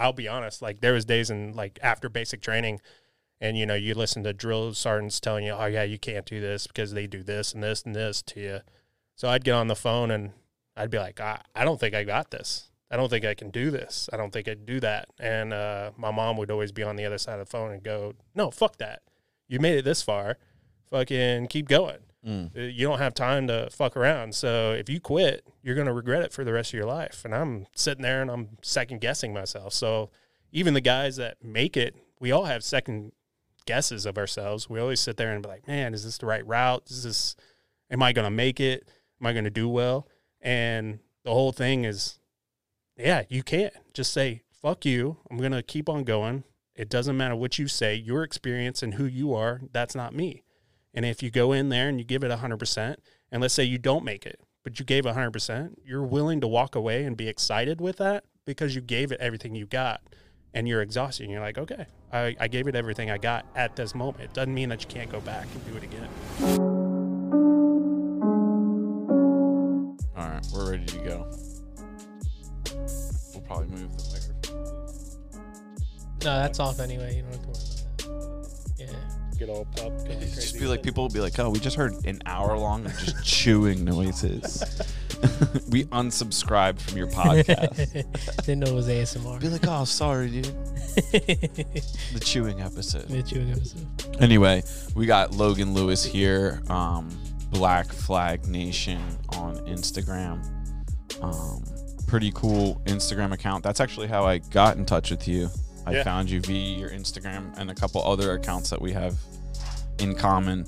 I'll be honest, like there was days in like after basic training and you know, you listen to drill sergeants telling you, Oh yeah, you can't do this because they do this and this and this to you. So I'd get on the phone and I'd be like, I, I don't think I got this. I don't think I can do this. I don't think I can do that. And uh, my mom would always be on the other side of the phone and go, No, fuck that. You made it this far. Fucking keep going. Mm. Uh, You don't have time to fuck around. So if you quit, you're going to regret it for the rest of your life. And I'm sitting there and I'm second guessing myself. So even the guys that make it, we all have second guesses of ourselves. We always sit there and be like, man, is this the right route? Is this, am I going to make it? Am I going to do well? And the whole thing is, yeah, you can't just say, fuck you. I'm going to keep on going. It doesn't matter what you say, your experience and who you are, that's not me. And if you go in there and you give it 100%, and let's say you don't make it, but you gave 100%, you're willing to walk away and be excited with that because you gave it everything you got and you're exhausted. And you're like, okay, I, I gave it everything I got at this moment. It doesn't mean that you can't go back and do it again. All right, we're ready to go. We'll probably move the microphone. No, that's off anyway. You don't have to worry about that. Yeah. Get all pup. going Just be like, people will be like, oh, we just heard an hour long of just chewing noises. we unsubscribed from your podcast. Didn't know it was ASMR. be like, oh, sorry, dude. The chewing episode. The chewing episode. Anyway, we got Logan Lewis here, um, Black Flag Nation on Instagram. Um, pretty cool Instagram account. That's actually how I got in touch with you. I Yeah. found you via your Instagram and a couple other accounts that we have in common.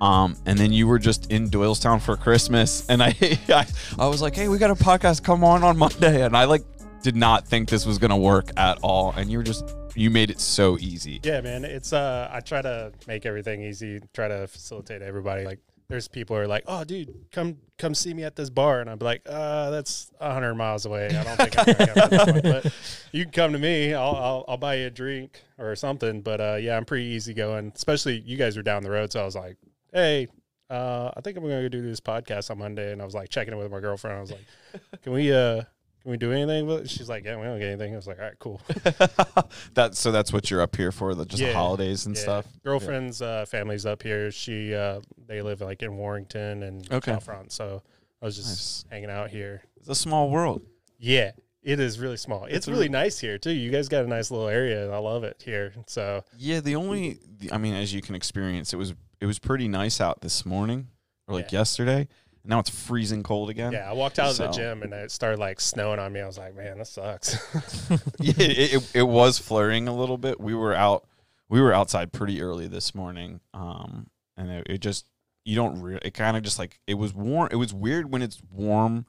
Um, and then you were just in Doylestown for Christmas, and I, I, I was like, "Hey, we got a podcast. Come on on Monday." And I like did not think this was gonna work at all, and you were just you made it so easy. Yeah, man. It's uh I try to make everything easy, try to facilitate everybody. Like there's people who are like, "Oh, dude, come come see me at this bar." And I'm like, "Uh, that's 100 miles away. I don't think I'm going to come to one." But you can come to me. I'll, I'll I'll buy you a drink or something. But uh yeah, I'm pretty easygoing. Especially you guys are down the road, so I was like, "Hey, uh, I think I'm going to do this podcast on Monday." And I was like checking it with my girlfriend. I was like, "Can we uh can we do anything?" with it? She's like, "Yeah, we don't get anything." I was like, "All right, cool." that so that's what you're up here for, the just the Yeah, holidays and Yeah. stuff. Girlfriend's uh, family's up here. She uh, they live like in Warrington and Okay. So I was just Nice. hanging out here. It's a small world. Yeah, it is really small. It's, a really nice here too. You guys got a nice little area, and I love it here. So Yeah, the only the- I mean, as you can experience, it was it was pretty nice out this morning or like yesterday. Now it's freezing cold again. yeah, I walked out of the gym and it started like snowing on me. I was like, man, this sucks. yeah, it, it, it was flurrying a little bit. We were out, we were outside pretty early this morning, um, and it, it just you don't really. It kind of just like it was warm. It was weird when it's warm,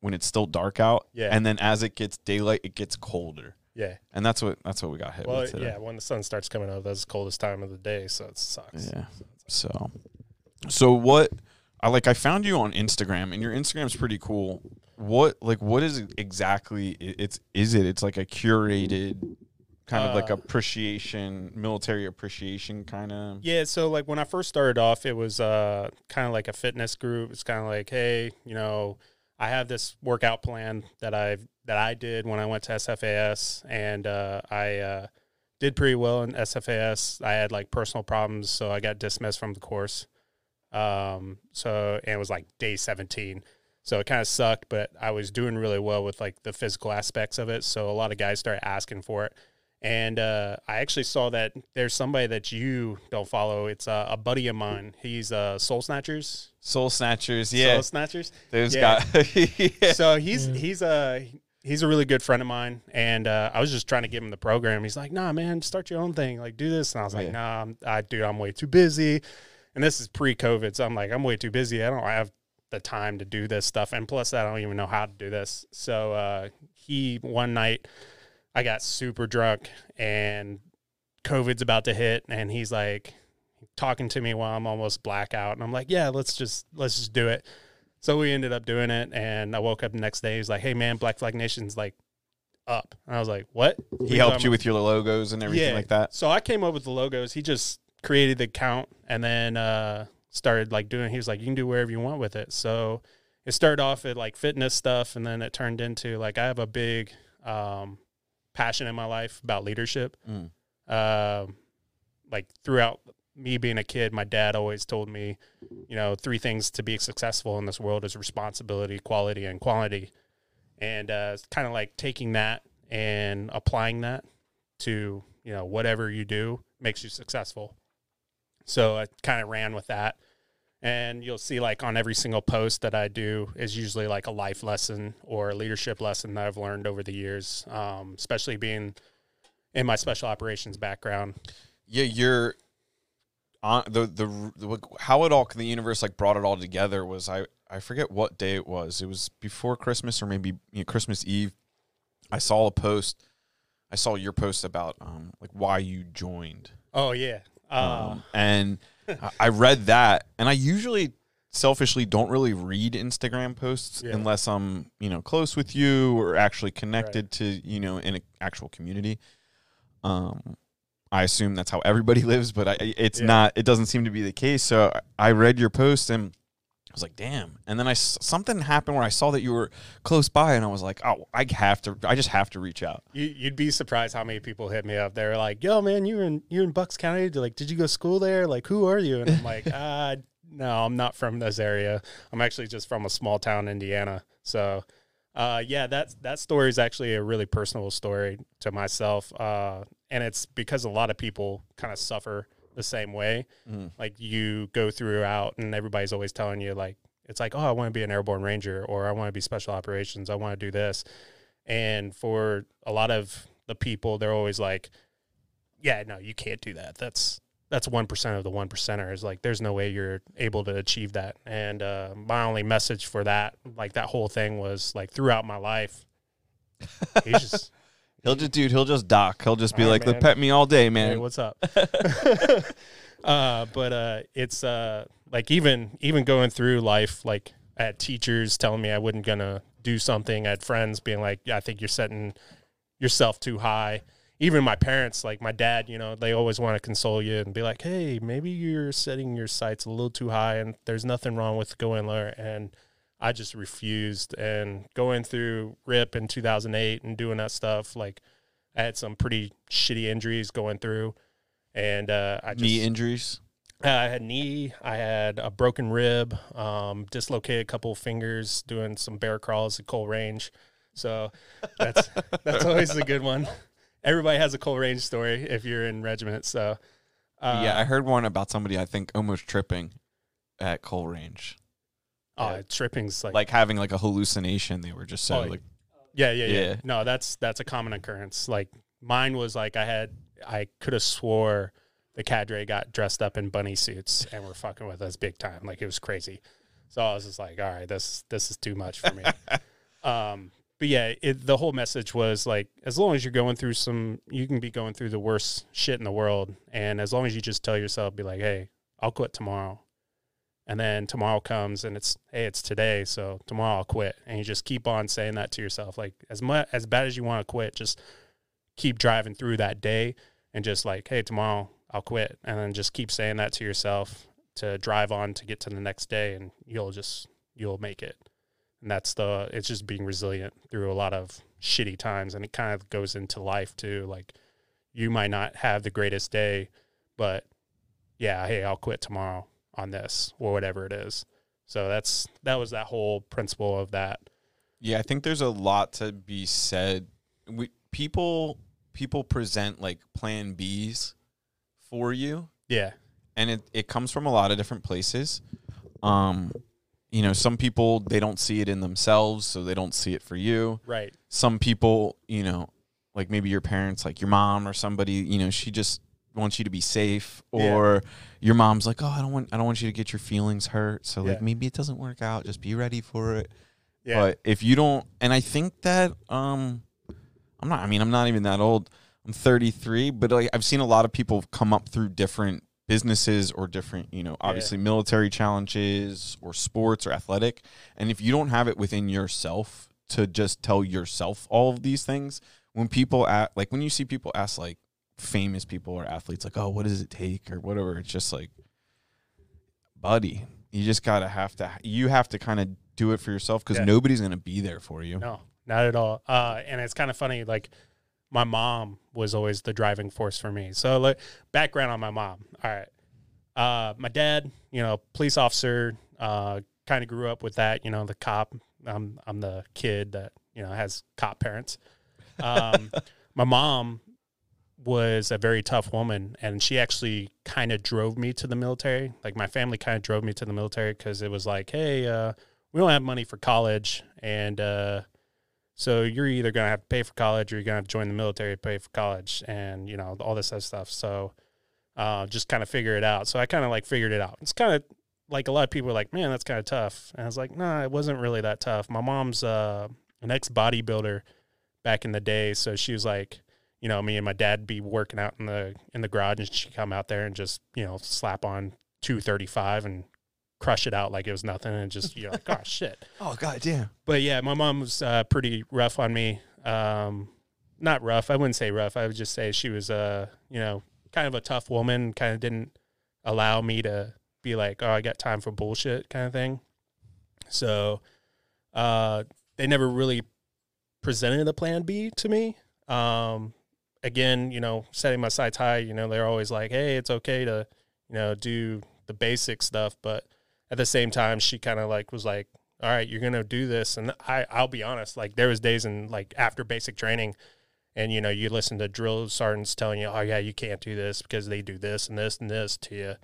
when it's still dark out, Yeah. and then as it gets daylight, it gets colder, yeah. and that's what that's what we got hit Well, with today. yeah. When the sun starts coming up, that's the coldest time of the day. So it sucks. Yeah. So, so what? I like. I found you on Instagram, and your Instagram's pretty cool. What like what is exactly? It's is it? It's like a curated kind of like Uh, appreciation, military appreciation kind of. Yeah, so like when I first started off, it was uh, kind of like a fitness group. It's kind of like, hey, you know, I have this workout plan that I've that I did when I went to SFAS, and uh, I uh, did pretty well in SFAS. I had like personal problems, so I got dismissed from the course. Um, so and it was like day seventeen, so it kind of sucked, but I was doing really well with like the physical aspects of it. So a lot of guys started asking for it. And uh, I actually saw that there's somebody that you don't follow. It's uh, a buddy of mine. He's uh, Soul Snatchers. Soul Snatchers, yeah. Soul Snatchers. There's yeah. got yeah. So he's Yeah. he's a he's a really good friend of mine, and uh, I was just trying to give him the program. He's like, "Nah, man, start your own thing. Like, do this." And I was like, "Nah, I'm, I dude, I'm way too busy." And this is pre-COVID, so I'm like, I'm way too busy. I don't have the time to do this stuff, and plus, I don't even know how to do this. So uh, he one night, I got super drunk, and COVID's about to hit, and he's like talking to me while I'm almost blackout, and I'm like, "Yeah, let's just let's just do it." So we ended up doing it, and I woke up the next day. He's like, "Hey, man, Black Flag Nation's like up," and I was like, "What?" He helped you with your logos and everything Yeah. like that. So I came up with the logos. He just created the account and then uh, started like doing. He was like, "You can do wherever you want with it." So it started off at like fitness stuff, and then it turned into like I have a big um, passion in my life about leadership. Mm. Um, like throughout me being a kid, my dad always told me, you know, three things to be successful in this world is responsibility, quality, and quantity. And uh, it's kind of like taking that and applying that to, you know, whatever you do makes you successful. So I kind of ran with that. And you'll see, like, on every single post that I do, is usually like a life lesson or a leadership lesson that I've learned over the years, um, especially being in my special operations background. Yeah, you're on the, the the how it all the universe like brought it all together was I I forget what day it was. It was before Christmas or maybe you know, Christmas Eve. I saw a post. I saw your post about um like why you joined. Oh, yeah. Um, Um, and I- read that, and I usually selfishly don't really read Instagram posts Yeah. unless I'm you know close with you or actually connected to you know in an actual community. Um, I assume that's how everybody lives, but I, it's Yeah. not. It doesn't seem to be the case. So I read your post and. I was like, damn. And then I something happened where I saw that you were close by, and I was like, oh, I have to. I just have to reach out. You, you'd be surprised how many people hit me up. They're like, "Yo, man, you're in you're in Bucks County. They're like, did you go to school there? Like, who are you?" And I'm like, uh, "No, I'm not from this area. I'm actually just from a small town, Indiana." So, uh, yeah, that that story is actually a really personal story to myself, uh, and it's because a lot of people kind of suffer the same way. Mm. Like you go throughout, and everybody's always telling you like, it's like, "Oh, I want to be an airborne ranger," or "I want to be special operations. I want to do this." And for a lot of the people, they're always like, "Yeah, no, you can't do that. That's that's one percent of the one percenters. Like, there's no way you're able to achieve that." And uh, my only message for that, like that whole thing, was like throughout my life, he's just, He'll just, dude. He'll just dock. He'll just be All right, like. "Look, pet me all day, hey, man." what's up? uh, but uh, it's uh, like even even going through life, like I had teachers telling me I wasn't gonna do something. I had friends being like, "Yeah, I think you're setting yourself too high." Even my parents, like my dad, you know, they always want to console you and be like, "Hey, maybe you're setting your sights a little too high, and there's nothing wrong with going lower." And I just refused. And going through RIP in 2008 and doing that stuff, like I had some pretty shitty injuries going through, and uh, I just Knee injuries. uh, I had knee, I had a broken rib, um, dislocated a couple of fingers doing some bear crawls at Cole Range. So that's that's always a good one. Everybody has a Cole Range story if you're in regiment. So uh, yeah, I heard one about somebody I think almost tripping at Cole Range, oh, yeah. tripping's like, like having like a hallucination. They were just so Oh, like, yeah, yeah, yeah, yeah. No, that's that's a common occurrence. Like mine was like I had I could have swore the cadre got dressed up in bunny suits and were fucking with us big time. Like it was crazy. So I was just like, all right, this this is too much for me. um, but yeah, it, the whole message was like, as long as you're going through some, you can be going through the worst shit in the world, and as long as you just tell yourself, be like, hey, I'll quit tomorrow, and then tomorrow comes and it's, hey, it's today, so tomorrow I'll quit, and you just keep on saying that to yourself, like as much as bad as you want to quit, just keep driving through that day, and just like, hey, tomorrow I'll quit, and then just keep saying that to yourself to drive on to get to the next day, and you'll just you'll make it. And that's the it's just being resilient through a lot of shitty times. And it kind of goes into life too. Like you might not have the greatest day but yeah hey i'll quit tomorrow on this or whatever it is so that's that was that whole principle of that yeah, I think there's a lot to be said. We people people present like Plan Bs for you, yeah and it it comes from a lot of different places. Um, you know, some people they don't see it in themselves, so they don't see it for you. right some people, you know, like maybe your parents, like your mom or somebody, you know, she just wants you to be safe Yeah. or your mom's like, "Oh, I don't want I don't want you to get your feelings hurt." So like maybe it doesn't work out, just be ready for it. yeah But if you don't and I think that um I'm not I mean, I'm not even that old. I'm 33, but like I've seen a lot of people come up through different businesses or different, you know, obviously military challenges or sports or athletic. And if you don't have it within yourself to just tell yourself all of these things, when people at like when you see people ask like famous people or athletes like, "Oh, what does it take?" or whatever, it's just like buddy, you just got to have to you have to kind of do it for yourself cuz Yeah. nobody's to be there for you. no not at all uh and it's kind of funny like my mom was always the driving force for me. So, like, background on my mom. All right. Uh, my dad, you know, police officer, uh, kind of grew up with that, you know, the cop. I'm, I'm the kid that, you know, has cop parents. Um, my mom was a very tough woman and she actually kind of drove me to the military. Like my family kind of drove me to the military because it was like, hey, uh, we don't have money for college. And, uh, so you're either going to have to pay for college or you're going to have to join the military to pay for college and, you know, all this other stuff. So uh, just kind of figure it out. So I kind of like figured it out. It's kind of like a lot of people are like, man, that's kind of tough. And I was like, nah, it wasn't really that tough. My mom's uh, an ex bodybuilder back in the day. So she was like, you know, me and my dad be working out in the in the garage and she'd come out there and just, you know, slap on 235 and crush it out like it was nothing and just you're like, oh shit. Oh god damn. But yeah, my mom was uh, pretty rough on me. Um, not rough. I wouldn't say rough. I would just say she was, uh, you know, kind of a tough woman. Kind of didn't allow me to be like, oh, I got time for bullshit, kind of thing. So, uh, they never really presented a plan B to me. Um, again, you know, setting my sights high. You know, they're always like, hey, it's okay to, you know, do the basic stuff, but at the same time, she kind of like was like, all right, you're gonna do this, and I I'll be honest, like there was days in like after basic training, and you know you listen to drill sergeants telling you, oh yeah, you can't do this because they do this and this and this to you.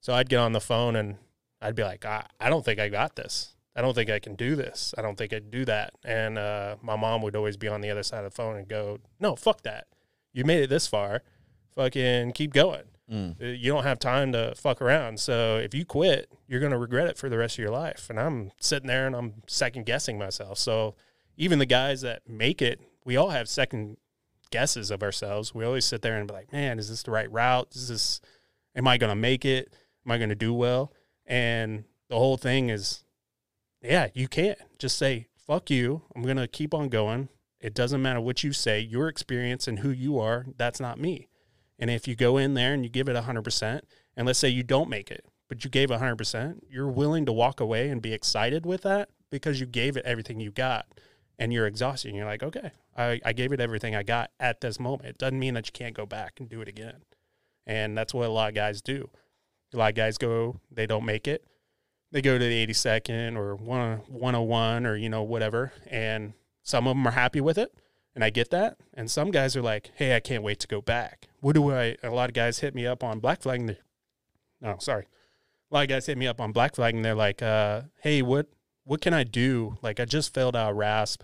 So I'd get on the phone and I'd be like, I, I don't think I got this. I don't think I can do this. I don't think I can do that. And uh, my mom would always be on the other side of the phone and go, No, fuck that. You made it this far. Fucking keep going. Mm. Uh, You don't have time to fuck around. So if you quit, you're going to regret it for the rest of your life. And I'm sitting there and I'm second guessing myself. So even the guys that make it, we all have second guesses of ourselves. We always sit there and be like, man, is this the right route? Is this, am I going to make it? Am I going to do well? And the whole thing is, yeah, you can't just say, fuck you. I'm going to keep on going. It doesn't matter what you say, your experience and who you are, that's not me. And if you go in there and you give it 100%, and let's say you don't make it, but you gave 100%, you're willing to walk away and be excited with that because you gave it everything you got and you're exhausted. And you're like, okay, I, I gave it everything I got at this moment. It doesn't mean that you can't go back and do it again. And that's what a lot of guys do. A lot of guys go, they don't make it. They go to the 82nd or 1 101 or, you know, whatever. And some of them are happy with it. And I get that. And some guys are like, hey, I can't wait to go back. What do I? A lot of guys hit me up on Black Flag. And they- no, sorry. A lot of guys hit me up on Black Flag and they're like, uh, hey, what, what can I do? Like, I just failed out RASP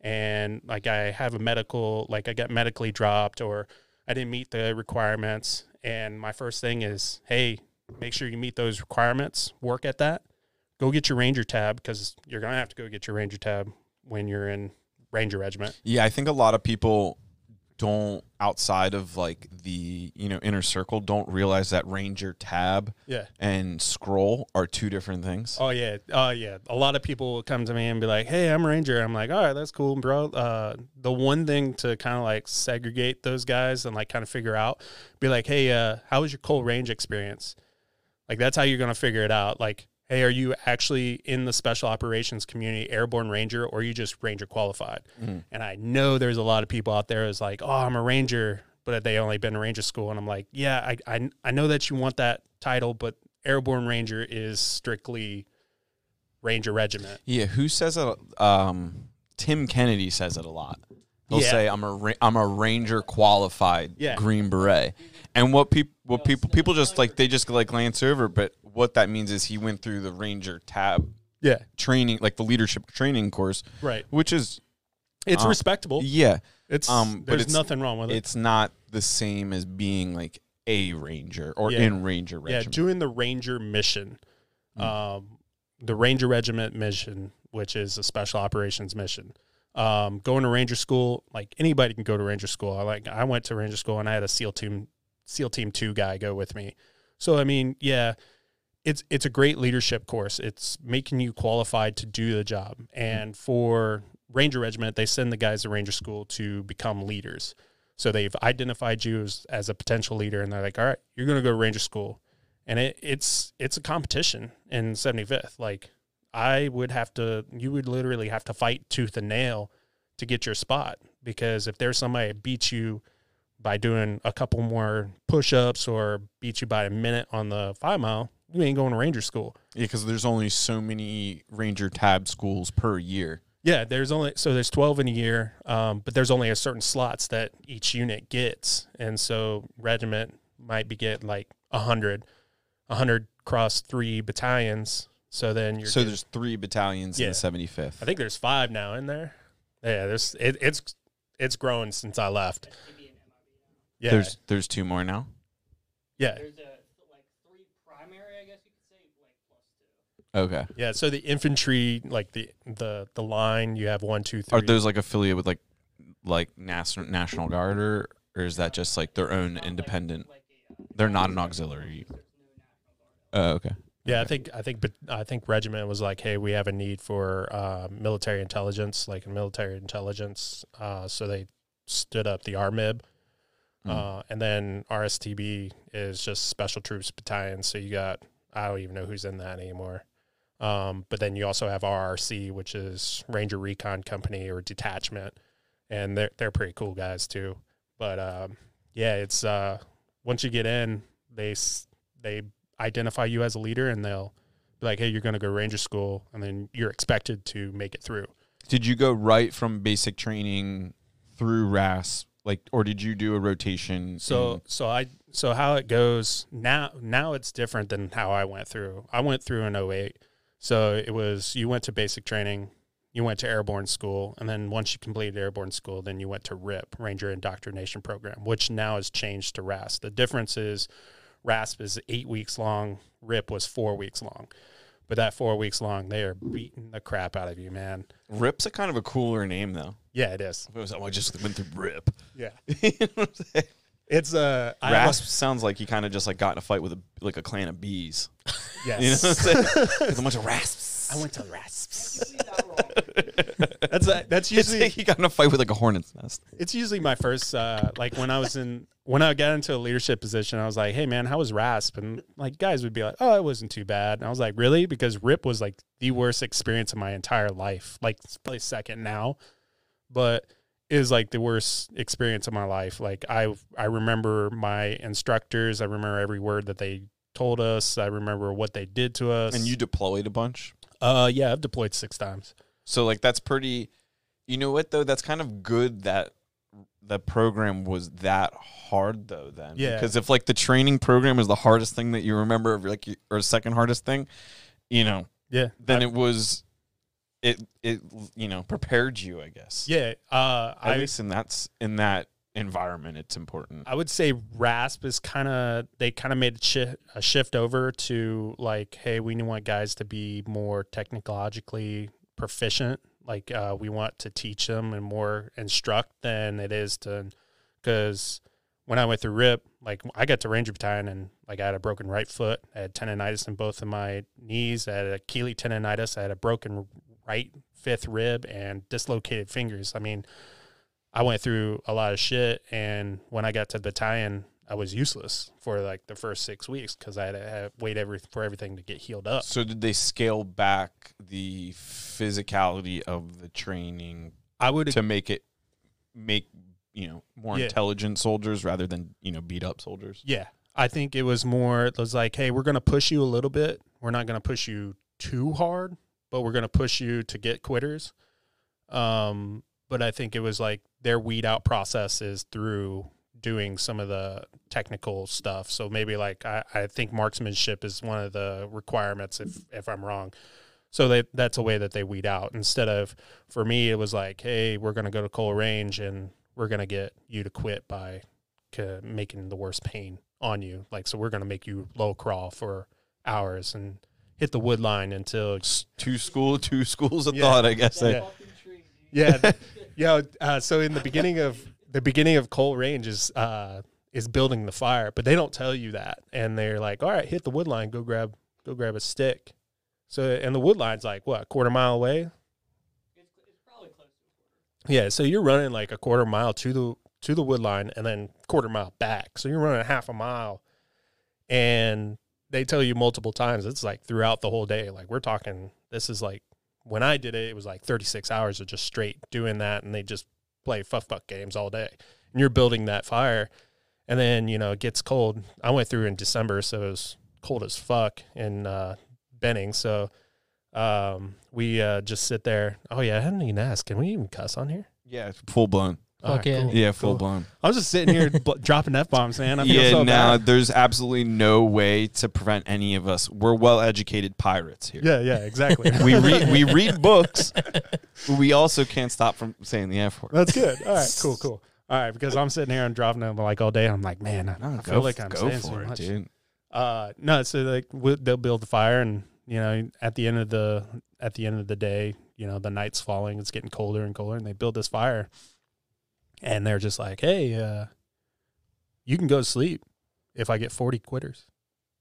and like I have a medical, like I got medically dropped or I didn't meet the requirements. And my first thing is, hey, make sure you meet those requirements, work at that. Go get your Ranger tab because you're going to have to go get your Ranger tab when you're in Ranger Regiment. Yeah, I think a lot of people don't outside of like the you know inner circle don't realize that ranger tab Yeah. and scroll are two different things. Oh yeah, oh yeah. A lot of people will come to me and be like, "Hey, I'm a ranger." I'm like, "All right, that's cool, bro." Uh, the one thing to kind of like segregate those guys and like kind of figure out, be like, "Hey, uh, how was your Cole Range experience?" Like that's how you're gonna figure it out. Like, hey, are you actually in the special operations community, airborne ranger, or are you just ranger qualified? Mhm. And I know there's a lot of people out there is like, "Oh, I'm a ranger," but they only been in ranger school, and I'm like, "Yeah, I I, I know that you want that title, but airborne ranger is strictly." Ranger Regiment. Yeah, who says it? Um, Tim Kennedy says it a lot. He'll Yeah. say, "I'm a I'm a Ranger qualified Yeah. Green Beret," and what people what people people just like they just like glance over, but what that means is he went through the Ranger tab Yeah, training, like the leadership training course, right. which is It's Um, respectable. yeah, It's um, but there's it's- nothing wrong with it. it's not the same as being like a Ranger or Yeah. in Ranger regiment. Yeah, doing the Ranger mission, Mm. um, the Ranger Regiment mission, which is a special operations mission. Um, going to Ranger school, like anybody can go to Ranger school. I like I went to Ranger school and I had a SEAL team SEAL Team Two guy go with me. So I mean, yeah, it's it's a great leadership course. It's making you qualified to do the job. And for Ranger Regiment, they send the guys to Ranger school to become leaders. So they've identified you as, as a potential leader, and they're like, "All right, you're going to go to Ranger school." And it, it's it's a competition in 75th. Like I would have to, you would literally have to fight tooth and nail to get your spot because if there's somebody that beats you by doing a couple more push-ups or beat you by a minute on the five mile, you ain't going to ranger school. Yeah, because there's only so many Ranger tab schools per year. Yeah, there's only so there's 12 in a year, um, but there's only a certain slots that each unit gets, and so regiment might be get like 100, 100 cross three battalions. So then you're so getting- there's three battalions in Yeah. the 75th. I think there's five now in there. Yeah, there's it, it's it's grown since I left. Yeah, There's there's two more now. yeah, There's a like three primary, I guess you could say, like plus two. Okay. yeah. So the infantry, like the the the line, you have one, two, three. Are those like affiliated with like like national National Guard or or is that just like their own independent? Like a, uh, They're not an auxiliary. Oh, okay. Yeah, I think I think but I think regiment was like, hey, we have a need for uh, military intelligence, like military intelligence. Uh, so they stood up the RMIB, Hmm. uh, and then RSTB is just Special Troops Battalion. So you got I don't even know who's in that anymore. Um, but then you also have RRC, which is Ranger Recon Company or Detachment, and they're they're pretty cool guys too. But um, yeah, it's uh, once you get in, they they identify you as a leader, and they'll be like, "Hey, you're going to go Ranger School," and then you're expected to make it through. Did you go right from basic training through RAS, like, or did you do a rotation? So in- so I so how it goes now now it's different than how I went through. I went through in 08. So it was you went to basic training, you went to airborne school, and then once you completed airborne school, then you went to RIP, Ranger Indoctrination Program, which now has changed to RASP. The difference is RASP is 8 weeks long, RIP was 4 weeks long. But that 4 weeks long, they are beating the crap out of you, man. RIP's a kind of a cooler name though. Yeah, it is. It was, oh, I just went through RIP. Yeah. You know what I'm saying? It's uh I a- Rasp sounds like he kind of just like got in a fight with a like a clan of bees. yes. You know what I'm saying? With a bunch of rasps. I went to RASPs. You see that wrong. That's a, that's usually like he got in a fight with like a hornet's nest. it's usually my first uh like when I was in when I got into a leadership position, I was like, "Hey man, how was RASP?" And like guys would be like, "Oh, it wasn't too bad." And I was like, "Really?" Because RIP was like the worst experience of my entire life. Like it's probably second now, but it was like the worst experience of my life. Like I I remember my instructors. I remember every word that they told us. I remember what they did to us. And you deployed a bunch. uh, yeah, I've deployed six times. So like that's pretty. You know what though? That's kind of good that the program was that hard though. Then Yeah. Because if like the training program is the hardest thing that you remember, like or second hardest thing, you know, Yeah, then I- it was. It it you know prepared you, I guess. yeah. Uh, At I least in that's in that environment, it's important. I would say RASP is kind of they kind of made a, shi a shift over to like, hey, we want guys to be more technologically proficient. Like uh, we want to teach them and more instruct than it is to, because when I went through RIP, like I got to Ranger Battalion and like I had a broken right foot, I had tendonitis in both of my knees, I had Achilles tendonitis, I had a broken right fifth rib and dislocated fingers. I mean, I went through a lot of shit, and when I got to battalion, I was useless for like the first six weeks because I had to wait every for everything to get healed up. So did they scale back the physicality of the training I would to make it make you know more Yeah. intelligent soldiers rather than you know beat up soldiers? Yeah. I think it was more, it was like, hey, we're going to push you a little bit. We're not going to push you too hard, but we're going to push you to get quitters. Um, but I think it was like their weed out process is through doing some of the technical stuff. So maybe like, I, I think marksmanship is one of the requirements if, if I'm wrong. So they, that's a way that they weed out instead of, for me, it was like, hey, we're going to go to Cole Range and we're going to get you to quit by making the worst pain on you. Like, so we're going to make you low crawl for hours and hit the wood line until, Two school, two schools of Yeah. thought, I guess. Yeah. Fucking tree, dude. yeah, yeah. Uh, so in the beginning of the beginning of Cole Range is uh, is building the fire, but they don't tell you that, and they're like, all right, hit the wood line, go grab go grab a stick. So and the wood line's like what a quarter mile away. It's, it's probably close to a quarter. Yeah, so you're running like a quarter mile to the to the wood line and then quarter mile back. So you're running a half a mile, and they tell you multiple times. It's like throughout the whole day. Like we're talking, this is like when I did it, it was like 36 hours of just straight doing that, and they just play fuck games all day. And you're building that fire, and then you know it gets cold. I went through in December, so it was cold as fuck in uh, Benning. So um, we uh, just sit there. Oh yeah, I hadn't even asked. Can we even cuss on here? Yeah, full blown. All Fuck yeah. Yeah, full Cool. blown. I was just sitting here bl- dropping f bombs, man. I feel Yeah, so now bad. there's absolutely no way to prevent any of us. We're well educated pirates here. Yeah, yeah, exactly. We read we read books, but we also can't stop from saying the F word. That's good. All right, cool, cool. All right, because I'm sitting here and dropping them like all day. I'm like, man, I, No, I go, feel like I'm go saying for so it, much. dude. Uh, no, so like we they'll build the fire, and you know, at the end of the at the end of the day, you know, the night's falling, it's getting colder and colder, and they build this fire, and they're just like, hey, uh, you can go to sleep if I get 40 quitters.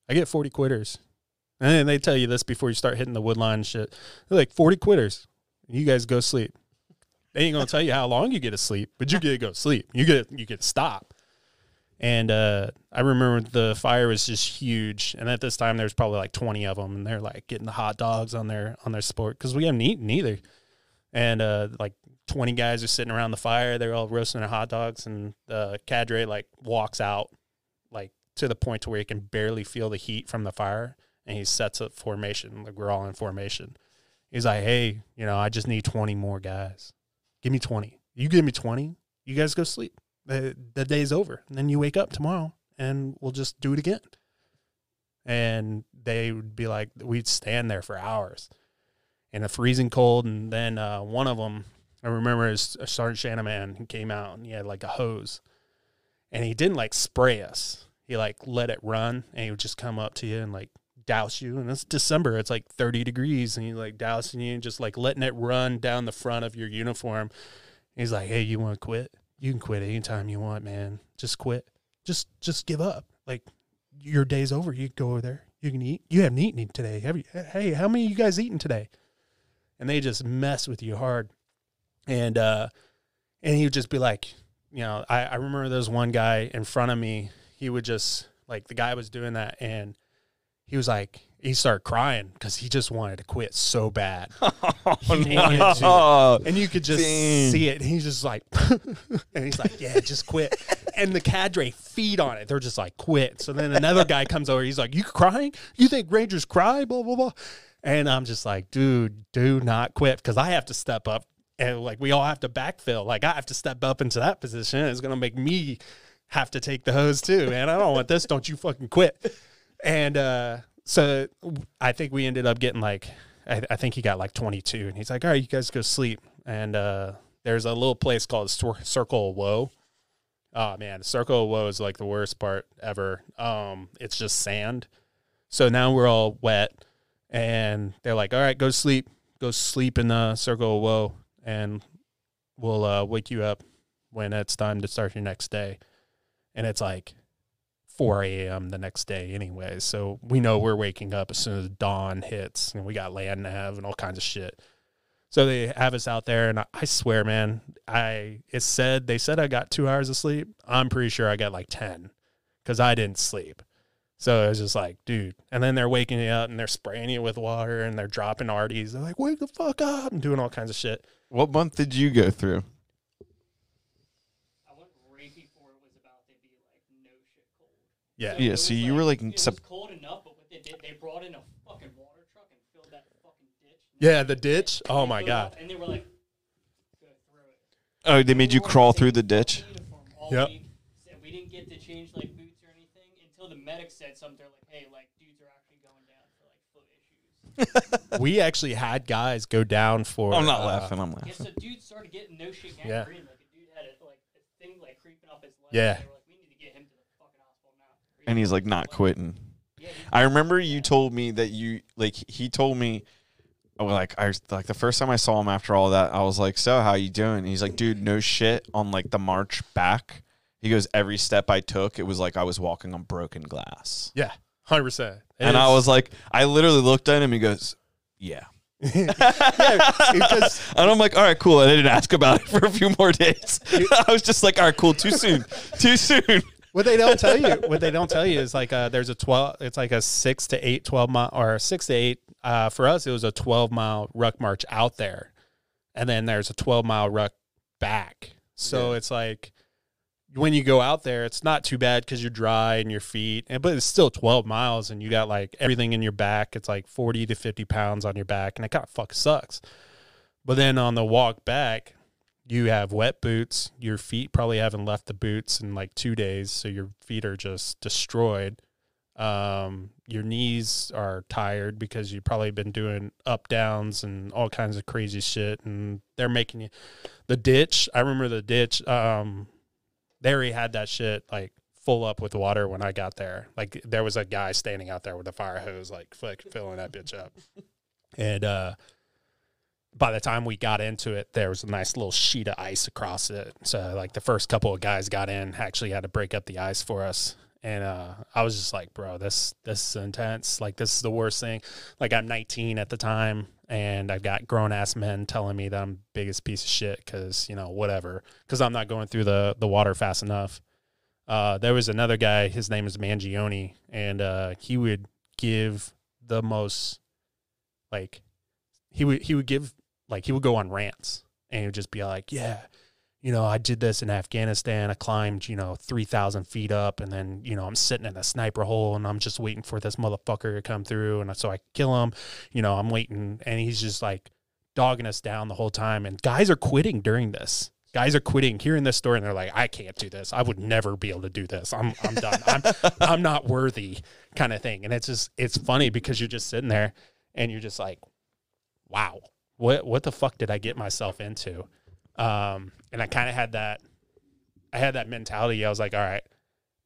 I get 40 quitters, and they tell you this before you start hitting the wood line shit. They're like 40 quitters, you guys go sleep. They ain't gonna tell you how long you get to sleep, but you get to go sleep. You get you get to stop. And uh, I remember the fire was just huge, and at this time there's probably like 20 of them, and they're like getting the hot dogs on their on their sport because we haven't eaten either. And uh, like 20 guys are sitting around the fire, they're all roasting their hot dogs, and the cadre like walks out like to the point to where he can barely feel the heat from the fire, and he sets up formation. Like we're all in formation. He's like, "Hey, you know, I just need 20 more guys. Give me 20. You give me 20, you guys go sleep." the the day's over. And then you wake up tomorrow and we'll just do it again. And they would be like, we'd stand there for hours in the freezing cold. And then uh, one of them, I remember his uh, Sergeant Shanaman, he came out and he had like a hose and he didn't like spray us. He like let it run and he would just come up to you and like douse you. And it's December, it's like 30 degrees and he like dousing you and just like letting it run down the front of your uniform. He's like, hey, you want to quit? You can quit anytime you want, man. Just quit. Just just give up. Like your day's over. You go over there. You can eat. You haven't eaten today, have you? Hey, how many of you guys eaten today? And they just mess with you hard. And uh and he would just be like, you know, I, I remember there was one guy in front of me. He would just like the guy was doing that and he was like he started crying because he just wanted to quit so bad. He wanted to. Oh, And you could just Dang. see it. And he's just like, and he's like, yeah, just quit. And the cadre feed on it. They're just like, quit. So then another guy comes over. He's like, you crying? You think Rangers cry? Blah, blah, blah. And I'm just like, dude, do not quit because I have to step up. And like, we all have to backfill. Like, I have to step up into that position. It's to make me have to take the hose too. Man, I don't want this. Don't you fucking quit. And uh, so I think we ended up getting like, I, I think he got like 22. And he's like, all right, you guys go sleep. And uh, there's a little place called Cir- Circle of Woe. Oh man, Circle of Woe is like the worst part ever. Um, it's just sand. So now we're all wet, and they're like, "All right, go sleep. Go sleep in the Circle of Woe, and we'll uh, wake you up when it's time to start your next day." And it's like 4 a.m. the next day, anyway. So we know we're waking up as soon as dawn hits, and we got land nav and all kinds of shit. So they have us out there, and I, I swear, man, I it said they said I got two hours of sleep. I'm pretty sure I got like ten because I didn't sleep. So it was just like, dude. And then they're waking you up and they're spraying you with water and they're dropping arties. They're like, wake the fuck up and doing all kinds of shit. What month did you go through? I went right before it was about to be like no shit cold. Yeah. Yeah, it so was you were, like, it was sep- cold enough, but what they did, they brought in a fucking water truck and filled that fucking ditch. Yeah, the ditch. Oh my filled god. up, And they were like, go through it. Oh, they made you crawl through the ditch. fucking uniform all Yep. week. Said We didn't get to change like boots or anything until the medic said something. They're like, hey, like dudes are actually going down for like foot issues. We actually had guys go down for. I'm not uh, laughing. I'm Yeah, laughing. so dude started getting no shit Yeah. gangrene. Like a dude had a, like a thing like creeping up his leg. Yeah. They were like, we need to get him to the fucking hospital now. And he's like not quitting. Yeah, he- I remember you told me that you like he told me oh, like I like the first time I saw him after all that I was like so how you doing and he's like dude no shit on like the march back he goes every step I took it was like I was walking on broken glass Yeah, hundred percent. and I was like I literally looked at him he goes yeah because and I'm like all right cool I didn't ask about it for a few more days I was just like all right cool too soon too soon what they don't tell you, what they don't tell you is like uh, there's a twelve. It's like a six to eight, 12 mile or six to eight uh, for us, it was a 12 mile ruck march out there, and then there's a 12 mile ruck back. So Yeah. it's like when you go out there, it's not too bad because you're dry in your feet, and but it's still 12 miles, and you got like everything in your back. It's like 40 to 50 pounds on your back, and it kind of fucking sucks. But then on the walk back, you have wet boots. Your feet probably haven't left the boots in like two days, so your feet are just destroyed. Um, your knees are tired because you've probably been doing up downs and all kinds of crazy shit, and they're making you the ditch. I remember the ditch. Um, they already had that shit like full up with water when I got there. Like there was a guy standing out there with a fire hose, like fuck, filling that bitch up. And uh, by the time we got into it, there was a nice little sheet of ice across it. So like the first couple of guys got in, actually had to break up the ice for us. And uh, I was just like, bro, this this is intense. Like this is the worst thing. Like I'm 19 at the time, and I've got grown ass men telling me that I'm biggest piece of shit because you know whatever because I'm not going through the the water fast enough. Uh, there was another guy. His name is Mangione, and uh, he would give the most like he would he would give like he would go on rants and he would just be like, yeah, you know, I did this in Afghanistan. I climbed, you know, 3,000 feet up and then, you know, I'm sitting in a sniper hole and I'm just waiting for this motherfucker to come through. And so I kill him, you know, I'm waiting. And he's just like dogging us down the whole time. And guys are quitting during this. Guys are quitting, hearing this story, and they're like, "I can't do this. I would never be able to do this. I'm, I'm done. I'm, I'm not worthy." Kind of thing. And it's just, it's funny because you're just sitting there, and you're just like, "Wow, what, what the fuck did I get myself into?" Um, and I kind of had that, I had that mentality. I was like, all right,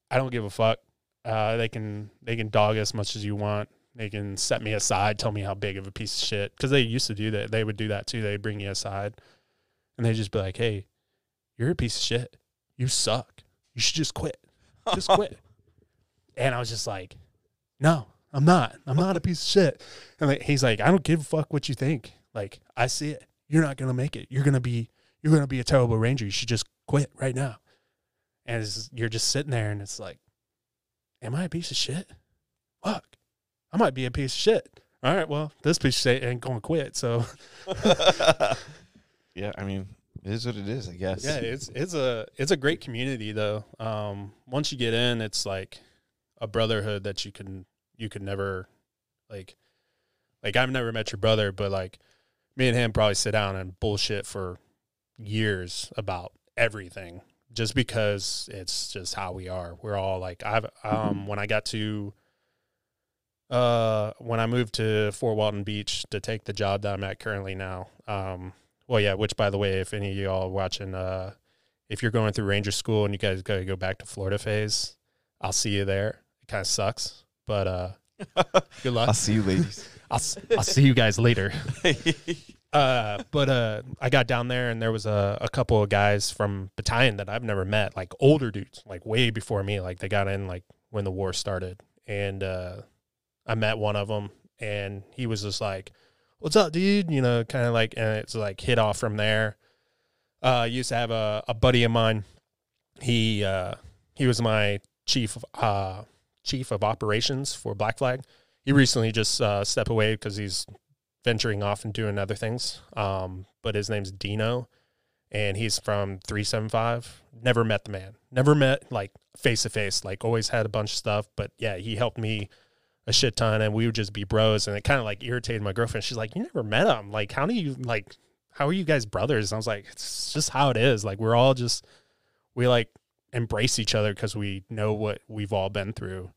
I don't give a fuck. Uh, they can they can dog as much as you want. They can set me aside, tell me how big of a piece of shit. Because they used to do that. They would do that too. They'd bring you aside, and they'd just be like, "Hey, you're a piece of shit. You suck. You should just quit. Just quit." and I was just like, "No, I'm not. I'm not a piece of shit." And like, he's like, "I don't give a fuck what you think. Like, I see it. You're not gonna make it. You're gonna be you're gonna be a terrible ranger. You should just quit right now." And it's, you're just sitting there, and it's like, "Am I a piece of shit? Fuck, I might be a piece of shit." All right, well, this piece of shit ain't gonna quit. So yeah, I mean, it is what it is, I guess. yeah, it's it's a it's a great community though. Um, once you get in, it's like a brotherhood that you can you could never like like I've never met your brother, but like me and him probably sit down and bullshit for years about everything just because it's just how we are. We're all like I've um when I got to uh when I moved to Fort Walton Beach to take the job that I'm at currently now. Um well yeah, which by the way, if any of y'all are watching uh if you're going through Ranger School and you guys gotta go back to Florida phase, I'll see you there. It kinda sucks. But uh good luck. I'll see you ladies. I'll, s- I'll see you guys later. Uh, but uh, I got down there and there was a, a couple of guys from battalion that I've never met, like older dudes, like way before me. Like they got in like when the war started, and uh, I met one of them, and he was just like, "What's up, dude?" You know, kind of like, and it's like hit off from there. Uh, I used to have a, a buddy of mine. He uh, he was my chief uh, chief of operations for Black Flag. He recently just stepped away because he's venturing off and doing other things. Um, but his name's Dino, and he's from 375. Never met the man. Never met like face to face. Like always had a bunch of stuff. But yeah, he helped me a shit ton, and we would just be bros. And it kind of like irritated my girlfriend. She's like, "You never met him. Like, how do you like? How are you guys brothers?" And I was like, "It's just how it is. Like, we're all just we like embrace each other because we know what we've all been through."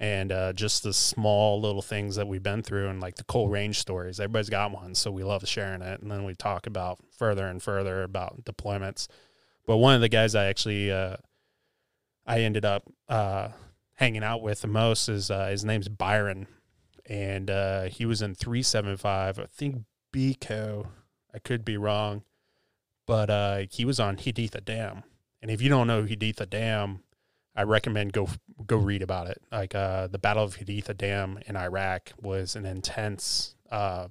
And uh, just the small little things that we've been through and like the Cole Range stories everybody's got one so we love sharing it. And then we talk about further and further about deployments. But one of the guys i actually uh, i ended up uh, hanging out with the most is uh, his name's byron. And uh, he was in 375 i think bico i could be wrong but uh, he was on Haditha Dam. And if you don't know Haditha Dam, I recommend go go read about it. Like uh, the Battle of Haditha Dam in Iraq was an intense uh,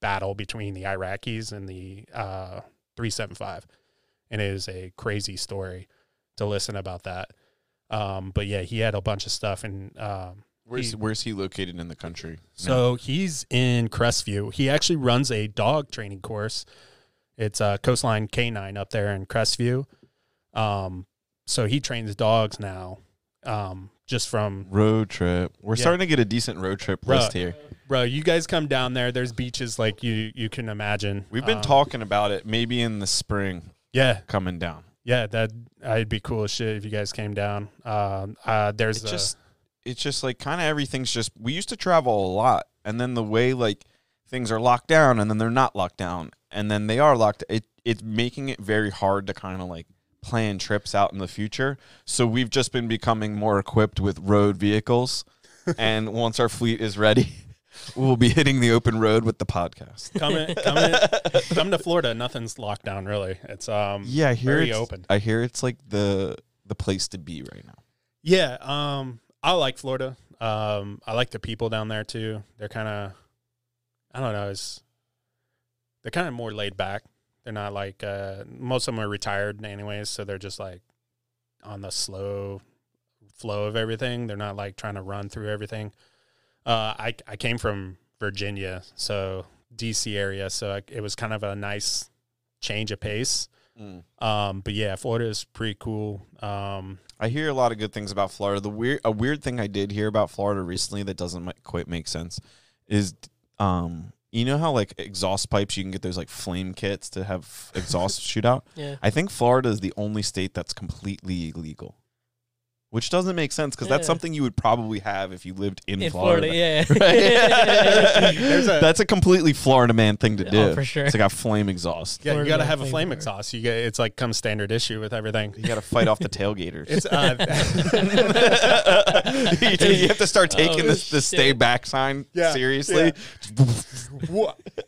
battle between the Iraqis and the uh, 375, and it is a crazy story to listen about that. Um, but yeah, he had a bunch of stuff, and um, Where's He- Where's he located in the country? So he's in Crestview. He actually runs a dog training course. It's uh, Coastline Canine up there in Crestview. Um, so he trains dogs now. Um, just from road trip. We're Yeah. starting to get a decent road trip Bruh. list here. bro, you guys come down there. There's beaches like you you can imagine. We've been Um, talking about it. Maybe in the spring Yeah, coming down. yeah. That I'd be cool as shit if you guys came down. Um, uh, there's It's a- just it's just like kind of everything's just we used to travel a lot and then the way like things are locked down and then they're not locked down and then they are locked it it's making it very hard to kind of like plan trips out in the future so we've just been becoming more equipped with road vehicles and once our fleet is ready we'll be hitting the open road with the podcast come in, come in, come to Florida. Nothing's locked down really. It's um yeah I hear very it's, open. i hear it's like the the place to be right now Yeah, um, I like Florida. Um, I like the people down there too. They're kind of, I don't know, it's they're kind of more laid back. They're not like uh, most of them are retired anyways, so they're just like on the slow flow of everything. They're not like trying to run through everything. Uh, I I came from Virginia, so DC area, so I, it was kind of a nice change of pace. Um, but yeah, Florida is pretty cool. Um, I hear a lot of good things about Florida. The weird, a weird thing I did hear about Florida recently that doesn't quite make sense is, um, you know how like exhaust pipes you can get those like flame kits to have exhaust shoot out. Yeah. I think Florida is the only state that's completely illegal, which doesn't make sense because that's something you would probably have if you lived in, In Florida. Florida, yeah. There's a- that's a completely Florida man thing to do. Oh, for sure. It's like a flame exhaust. Yeah, you got to have a flavor. flame exhaust. You get it's like comes standard issue with everything. You got to fight off the tailgaters. It's uh, you, you have to start taking Oh, this the stay back sign Yeah, seriously.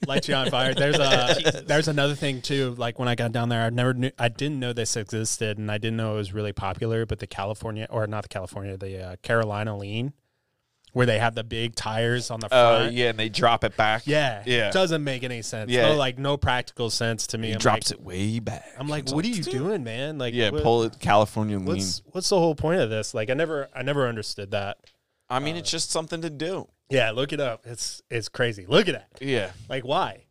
lights you on fire. There's a there's another thing too. Like when I got down there, I never knew I didn't know this existed, and I didn't know it was really popular. But the California or not the California, the uh, Carolina lean, where they have the big tires on the Oh front. yeah, and they drop it back. yeah, Yeah. doesn't make any sense. Yeah. no, like no practical sense to me. he I'm drops like, it way back. I'm like, It's what are you doing, man? Like, Yeah, what- pull it California lean. What's what's the whole point of this? Like, I never I never understood that. I mean, it's just something to do. Yeah, look it up. It's it's crazy. Look at that. Yeah, Like, why?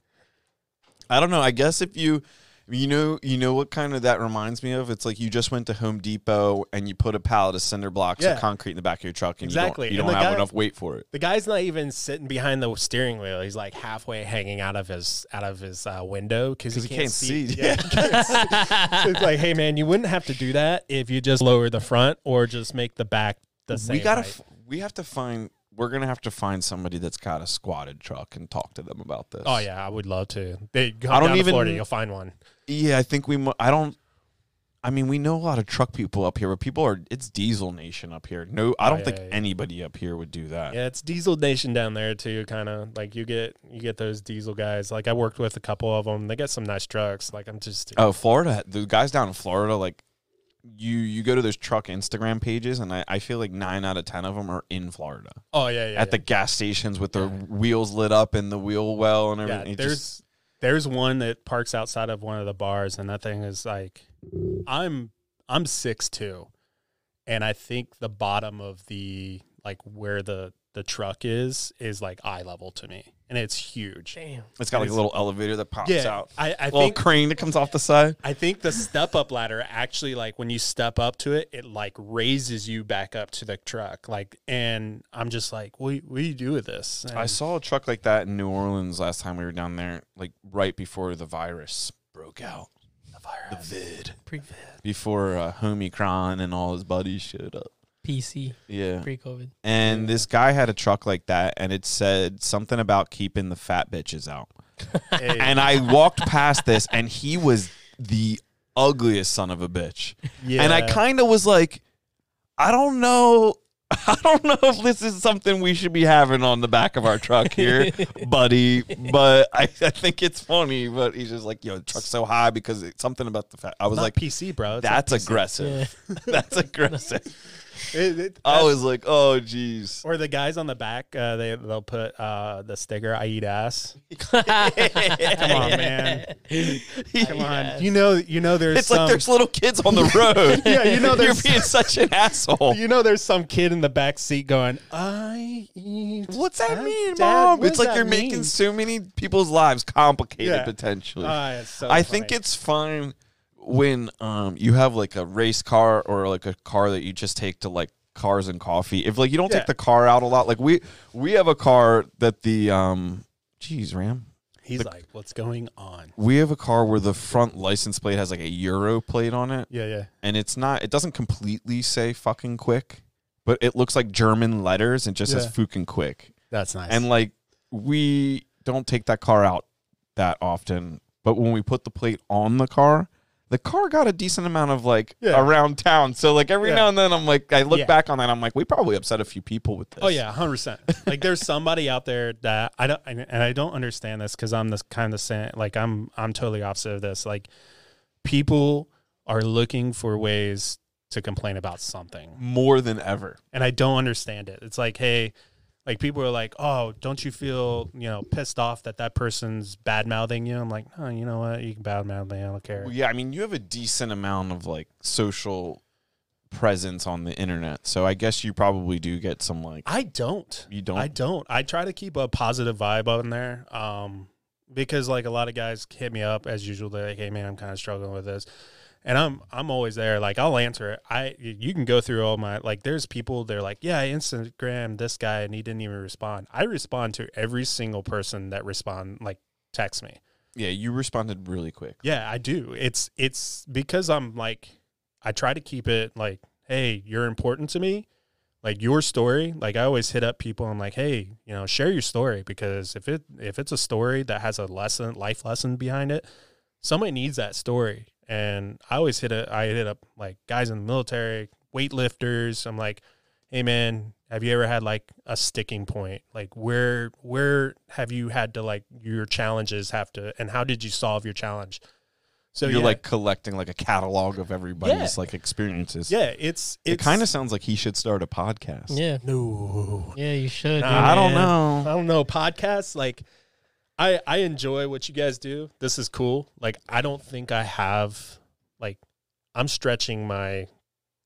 I don't know. I guess if you, you know, you know what kind of that reminds me of. It's like you just went to Home Depot and you put a pallet of cinder blocks Yeah. of concrete in the back of your truck, and Exactly. you don't, you don't have guy- enough weight for it. The guy's not even sitting behind the steering wheel. He's like halfway hanging out of his out of his uh, window because he, he can't, can't see. see. Yeah, can't see. So it's like, hey man, you wouldn't have to do that if you just lower the front or just make the back the same. we gotta. F- we have to find. We're gonna have to find somebody that's got a squatted truck and talk to them about this. Oh yeah, I would love to. They go I don't down to Florida, you'll find one. Yeah, I think we. I don't. I mean, we know a lot of truck people up here, but people are. It's Diesel Nation up here. No, I Oh, don't yeah, think yeah, yeah. anybody up here would do that. Yeah, it's Diesel Nation down there too. Kind of like you get you get those diesel guys. Like I worked with a couple of them. They got some nice trucks. Like I'm just Oh, Florida. The guys down in Florida, like you, you go to those truck Instagram pages, and I, I feel like nine out of ten of them are in Florida oh yeah yeah at the gas stations with their wheels lit up and the wheel well and yeah. everything. It There's just- there's one that parks outside of one of the bars, and that thing is like I'm I'm six two, and I think the bottom of the like where the the truck is is like eye level to me, and it's huge. Damn. it's got like a little elevator that pops Yeah, out. I, I little think crane that comes off the side. I think the step up ladder actually like when you step up to it, it like raises you back up to the truck. Like and I'm just like, what, what do you do with this? I saw a truck like that in New Orleans last time we were down there, like right before the virus broke out. The virus. The vid. Pre Before uh, Homicron and all his buddies showed up. PC, Yeah. pre COVID. And this guy had a truck like that, and it said something about keeping the fat bitches out. Hey, And I walked past this, and he was the ugliest son of a bitch. yeah. And I kind of was like, I don't know. I don't know if this is something we should be having on the back of our truck here, buddy. But I, I think it's funny. But he's just like, yo, the truck's so high because it's something about the fat. I was Not like, PC, bro. It's not that's PC. aggressive. Yeah. That's aggressive. It- it- I was like, oh, jeez. or the guys on the back, uh, they they'll put uh, the sticker "I eat ass." Come on, man. Come on, you know, you know, there's It's some, like there's little kids on the road. Yeah, you know You're being such an asshole. you know, there's some kid in the back seat going, "I eat." What's that ass, mean, Dad? mom? What It's like you're mean?" making so many people's lives complicated Yeah. potentially. Ah, it's so I think it's fine when um you have like a race car or like a car that you just take to like cars and coffee. If like you don't Yeah. take the car out a lot, like we we have a car that the um geez, Ram. He's like, "What's going on?" We have a car where the front license plate has like a Euro plate on it. Yeah, yeah. and it's not it doesn't completely say fucking quick but it looks like german letters and just says fucking quick That's nice. and like we don't take that car out that often but when we put the plate on the car the car got a decent amount of like Yeah. around town so like every Yeah. now and then i'm like i look Yeah. back on that i'm like we probably upset a few people with this Oh yeah, hundred percent. Like there's somebody out there that I don't, and I don't understand this because I'm this kind of same. Like I'm, I'm totally opposite of this. Like people are looking for ways to complain about something, more than ever and I don't understand it. It's like, hey, like people are like, oh, don't you feel, you know, pissed off that that person's bad mouthing you? I'm like, oh, you know what, you can bad mouth me, I don't care. well, yeah i mean you have a decent amount of like social presence on the internet so i guess you probably do get some like I don't. you don't I don't. I try to keep a positive vibe on there. Um, because like a lot of guys hit me up as usual. They're like, "Hey man, I'm kind of struggling with this," and I'm I'm always there. Like I'll answer it. I you can go through all my like. There's people they're like, "Yeah, I Instagram this guy and he didn't even respond." I respond to every single person that respond like text me. Yeah, you responded really quick. Yeah, I do. It's it's because I'm like I try to keep it like, hey, you're important to me. Like your story, like I always hit up people. I'm like, hey, you know, share your story because if it if it's a story that has a lesson, life lesson behind it, somebody needs that story. And I always hit it. I hit up like guys in the military, weightlifters. I'm like, hey man, have you ever had like a sticking point? Like where where have you had to like your challenges have to, and how did you solve your challenge? So You're yeah, like collecting like a catalog of everybody's Yeah. like experiences. yeah, it's It kind of sounds like he should start a podcast. Yeah. no. Yeah, you should. Nah. I don't know. I don't know podcasts like I I enjoy what you guys do. This is cool. Like I don't think I have like I'm stretching my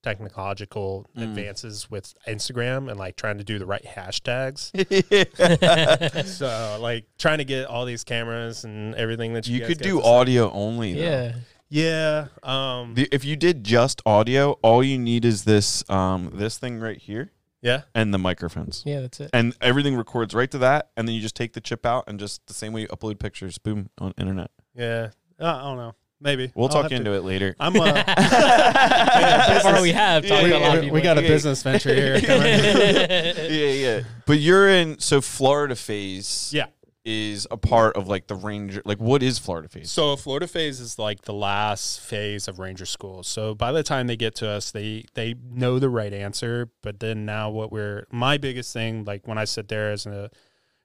technological Mm. advances with Instagram and like trying to do the right hashtags. so like trying to get all these cameras and everything that you, you guys could do to say. audio only. Though. Yeah. Yeah. Um The- If you did just audio, all you need is this um this thing right here yeah. and the microphones. Yeah, that's it. And everything records right to that, and then you just take the chip out and just the same way you upload pictures, boom, on internet. Yeah. Uh, I don't know. Maybe. We'll I'll talk have to- into it later. I'm uh so far we have talked Yeah, to a lot we, people. we got a business venture here. yeah, yeah. But you're in so Florida phase. Yeah. Is a part of like the ranger. Like, what is Florida phase? So Florida phase is like the last phase of ranger school. So by the time they get to us, they they know the right answer. But then now what we're my biggest thing, like when I sit there as an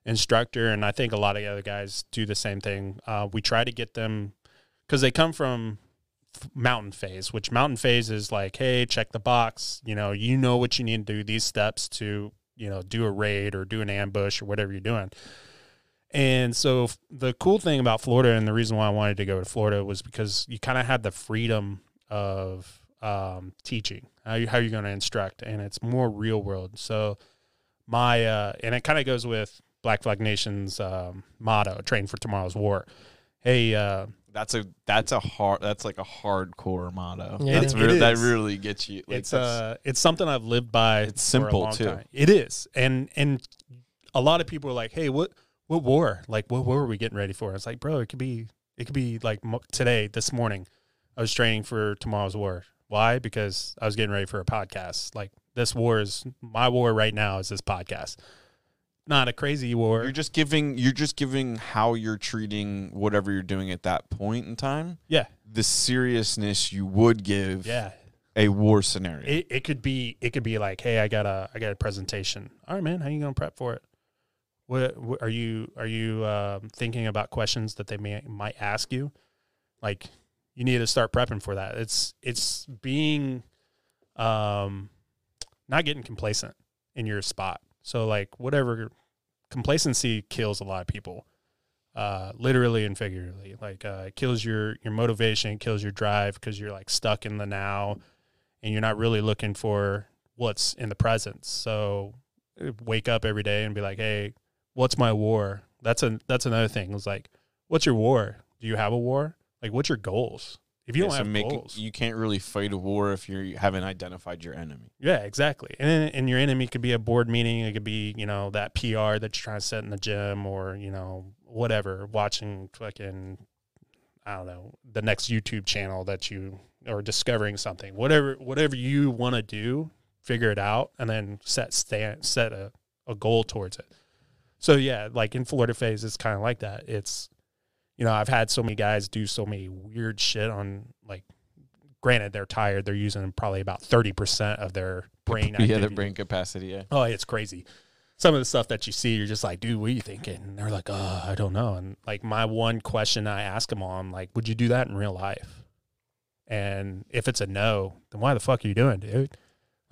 instructor, and I think a lot of other guys do the same thing. Uh, we try to get them because they come from mountain phase, which mountain phase is like, hey, check the box. You know, you know what you need to do. These steps to you know do a raid or do an ambush or whatever you're doing. And so f- the cool thing about Florida and the reason why I wanted to go to Florida was because you kind of had the freedom of um, teaching, how you, how you're going to instruct, and it's more real world. So my uh, and it kind of goes with Black Flag Nation's um, motto: "Train for tomorrow's war." Hey, uh, That's a that's a hard that's like a hardcore motto. Yeah. that's It re- that is. really gets you. Like, it's that's- uh it's something I've lived by. It's for a simple, long too. time. It is, and and a lot of people are like, "Hey, what what war? Like, what war are we getting ready for?" I was like, bro, it could be it could be like mo- today, this morning. I was training for tomorrow's war. Why? Because I was getting ready for a podcast. Like this war is my war right now. Is this podcast? Not a crazy war. you're just giving you're just giving how you're treating whatever you're doing at that point in time yeah, the seriousness you would give yeah. a war scenario. It, it could be it could be like, hey, I got a I got a presentation. All right, man, how you gonna prep for it? What, what are you are you um, thinking about questions that they may might ask you? Like, you need to start prepping for that. It's it's being, um, not getting complacent in your spot. So like whatever complacency kills a lot of people. Uh, literally and figuratively, like uh, it kills your your motivation, kills your drive because you're like stuck in the now, and you're not really looking for what's in the present. So uh, wake up every day and be like, hey, what's my war? That's a that's another thing. It's like, what's your war? Do you have a war? Like, what's your goals? If you Yeah, don't so have make- goals, you can't really fight a war if you haven't identified your enemy. yeah, exactly. And and your enemy could be a board meeting. It could be you know that PR that you're trying to set in the gym, or you know whatever. Watching fucking I don't know the next YouTube channel that you or discovering something. Whatever whatever you want to do, figure it out, and then set stand set a, a goal towards it. So yeah, like in Florida phase, it's kind of like that. It's you know I've had so many guys do so many weird shit on like. Granted, they're tired. They're using probably about thirty percent of their brain. Yeah, their brain capacity. Yeah. Oh, it's crazy. Some of the stuff that you see, you're just like, dude, what are you thinking? And they're like, oh, I don't know. And like my one question I ask them all, I'm like, would you do that in real life? And if it's a no, then why the fuck are you doing, dude?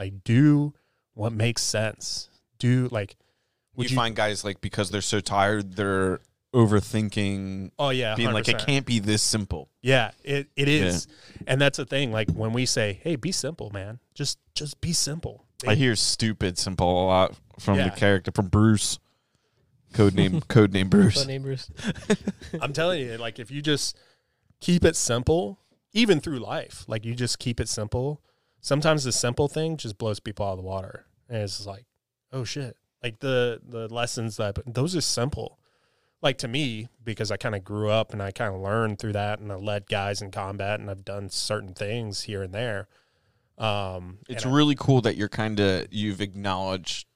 Like, do what makes sense. Do like, would you, find guys like because they're so tired, they're overthinking, Oh yeah, being like, it can't be this simple. Yeah, it, it is, and that's the thing. Like when we say, "Hey, be simple, man," just just be simple. I hear stupid simple a lot from Yeah. the character from Bruce. Code name, code name Bruce. But neighbors. I'm telling you, like if you just keep it simple, even through life, like you just keep it simple. Sometimes the simple thing just blows people out of the water, and it's just like, oh shit! Like the the lessons that those are simple. Like to me, because I kind of grew up and I kind of learned through that, and I led guys in combat, and I've done certain things here and there. Um, It's and I- really cool that you're kind of you've acknowledged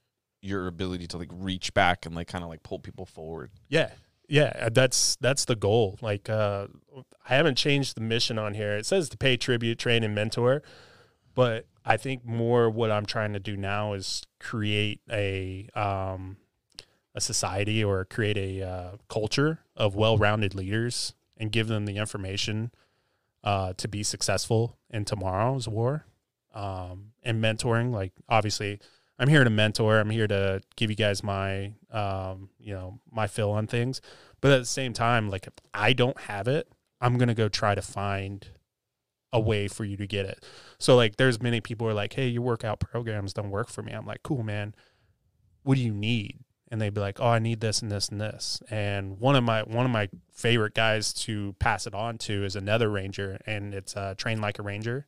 your ability to like reach back and like kind of like pull people forward. Yeah. Yeah, uh, that's that's the goal. Like uh I haven't changed the mission on here. It says to pay tribute, train and mentor, but I think more what I'm trying to do now is create a um a society or create a uh, culture of well-rounded leaders and give them the information uh, to be successful in tomorrow's war. Um, and mentoring, like obviously, I'm here to mentor. I'm here to give you guys my, um, you know, my fill on things. But at the same time, like if I don't have it, I'm gonna go try to find a way for you to get it. So like, there's many people are like, "Hey, your workout programs don't work for me." I'm like, "Cool, man. What do you need?" And they'd be like, "Oh, I need this and this and this." And one of my one of my favorite guys to pass it on to is another ranger, and it's uh, train like a ranger.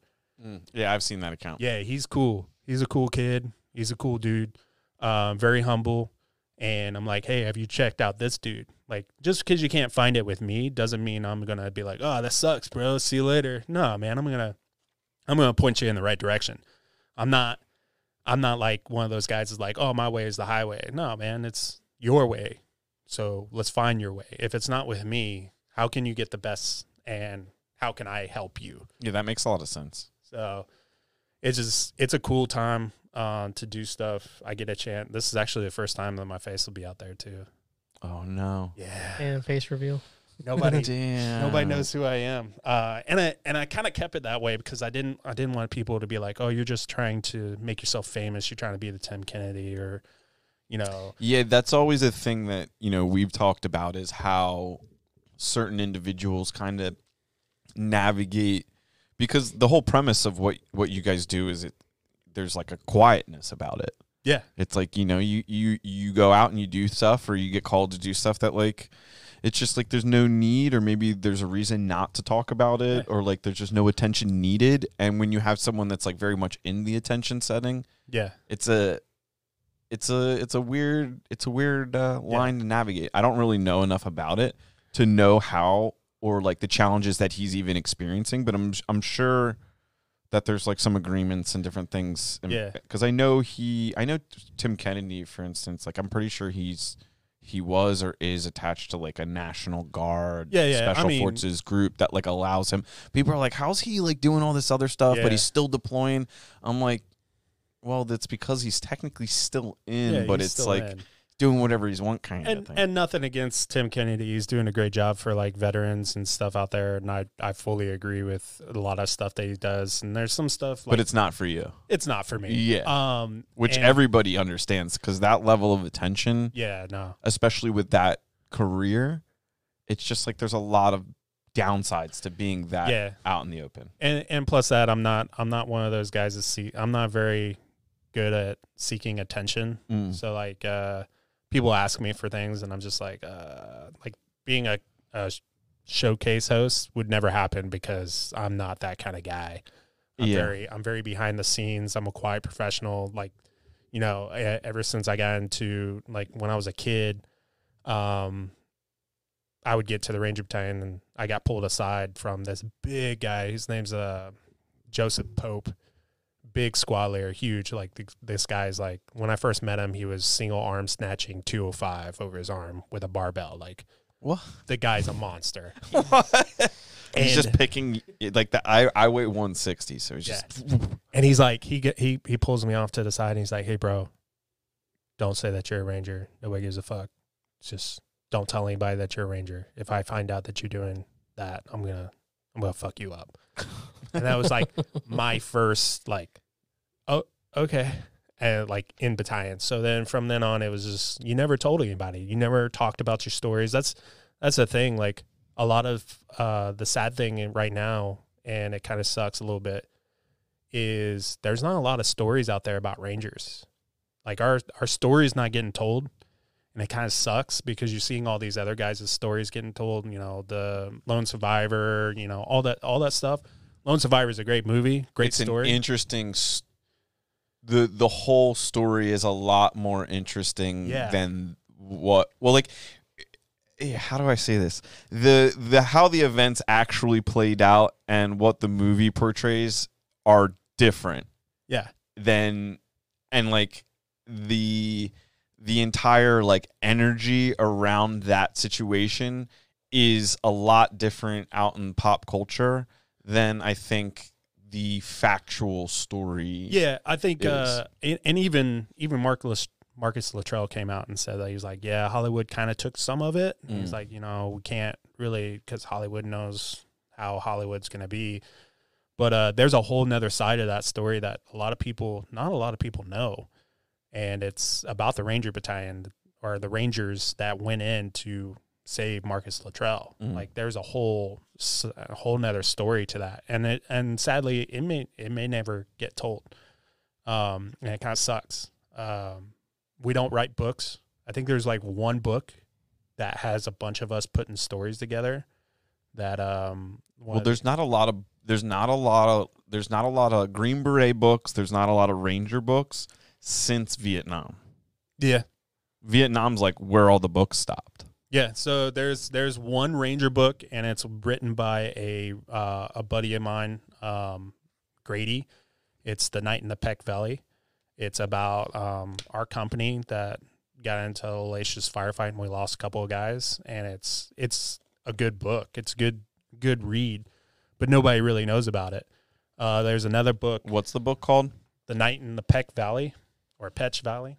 Yeah, I've seen that account. Yeah, he's cool. He's a cool kid. He's a cool dude. Um, very humble. And I'm like, hey, have you checked out this dude? Like, just because you can't find it with me doesn't mean I'm gonna be like, oh, that sucks, bro. See you later. No, man, I'm gonna, I'm gonna point you in the right direction. I'm not, I'm not like one of those guys is like, oh, my way is the highway. No, man, it's your way. So let's find your way. If it's not with me, how can you get the best? And how can I help you? Yeah, that makes a lot of sense. So it's just it's a cool time um, to do stuff. I get a chance. This is actually the first time that my face will be out there too. Oh no. Yeah, And face reveal. nobody Damn. nobody knows who I am. Uh, and I and I kind of kept it that way because I didn't I didn't want people to be like, oh, you're just trying to make yourself famous. You're trying to be the Tim Kennedy or, you know, Yeah, that's always a thing that, you know, we've talked about is how certain individuals kind of navigate because the whole premise of what what you guys do is it there's like a quietness about it. yeah, It's like, you know, you you you go out and you do stuff or you get called to do stuff that like it's just like there's no need or maybe there's a reason not to talk about it or like there's just no attention needed and when you have someone that's like very much in the attention setting, yeah, it's a it's a it's a weird it's a weird uh, Yeah. line to navigate. I don't really know enough about it to know how or like the challenges that he's even experiencing, but I'm I'm sure that there's like some agreements and different things. Yeah. Because I know he I know Tim Kennedy, for instance. Like I'm pretty sure he's he was or is attached to like a National Guard Yeah, yeah, I special mean- forces group that like allows him. People are like, how's he like doing all this other stuff, Yeah. but he's still deploying? I'm like, well, that's because he's technically still in, yeah. but it's like in. Doing whatever he's want kind of and thing. and nothing against Tim Kennedy. He's doing a great job for like veterans and stuff out there, and I I fully agree with a lot of stuff that he does. And there's some stuff like but it's not for you, it's not for me. Yeah. Um. which and- everybody understands because that level of attention, Yeah. No. especially with that career, it's just like there's a lot of downsides to being that Yeah. out in the open. And and plus that I'm not I'm not one of those guys that see I'm not very good at seeking attention. Mm. So like uh people ask me for things and I'm just like uh like being a, a showcase host would never happen because I'm not that kind of guy. I'm Yeah. very I'm very behind the scenes. I'm a quiet professional like you know, ever since I got into like when I was a kid um I would get to the Ranger Battalion and I got pulled aside from this big guy. His name's uh Joseph Pope, big squad leader, huge. Like th- this guy's like when I first met him, he was single arm snatching 205 over his arm with a barbell. Like What? the guy's a monster. he's just picking like that. I I weigh 160, so he's Yeah. just And he's like, he get he he pulls me off to the side and he's like, "Hey, bro, don't say that you're a ranger. Nobody gives a fuck. It's just don't tell anybody that you're a ranger. If I find out that you're doing that, I'm gonna I'm gonna fuck you up." and that was like my first like, oh okay, and like in battalion. So then from then on, it was just you never told anybody. You never talked about your stories. That's that's the thing. Like a lot of uh, the sad thing right now, and it kind of sucks a little bit is there's not a lot of stories out there about rangers. Like our our story is not getting told, and it kind of sucks because you're seeing all these other guys' stories getting told. You know, the Lone Survivor, you know, all that all that stuff. Lone Survivor is a great movie, great it's story. Interesting. s the The whole story is a lot more interesting Yeah. than what. Well, like, eh, how do I say this? The the how the events actually played out and what the movie portrays are different yeah, than and like the the entire like energy around that situation is a lot different out in pop culture than I think the factual story. yeah. I think, uh, and, and even even Marcus Marcus Luttrell came out and said that he was like, yeah, Hollywood kind of took some of it. And He's Mm. like, you know, we can't really because Hollywood knows how Hollywood's going to be. But uh, there's a whole nother side of that story that a lot of people, not a lot of people know. And it's about the Ranger Battalion or the Rangers that went in to save Marcus Luttrell. Mm. Like there's a whole, a whole nother story to that. And it, and sadly it may, it may never get told. Um, and it kind of sucks. Um, we don't write books. I think there's like one book that has a bunch of us putting stories together that, um, Well, there's not a lot of there's not a lot of there's not a lot of Green Beret books. There's not a lot of Ranger books since Vietnam. yeah. Vietnam's like where all the books stopped. Yeah, so there's there's one Ranger book, and it's written by a uh, a buddy of mine, um, Grady. It's the Night in the Peck Valley. It's about um, our company that got into a hellacious firefight, and we lost a couple of guys. And it's it's a good book. It's a good good read, but nobody really knows about it. Uh, there's another book, What's the book called? The Night in the Peck Valley, or Pech Valley.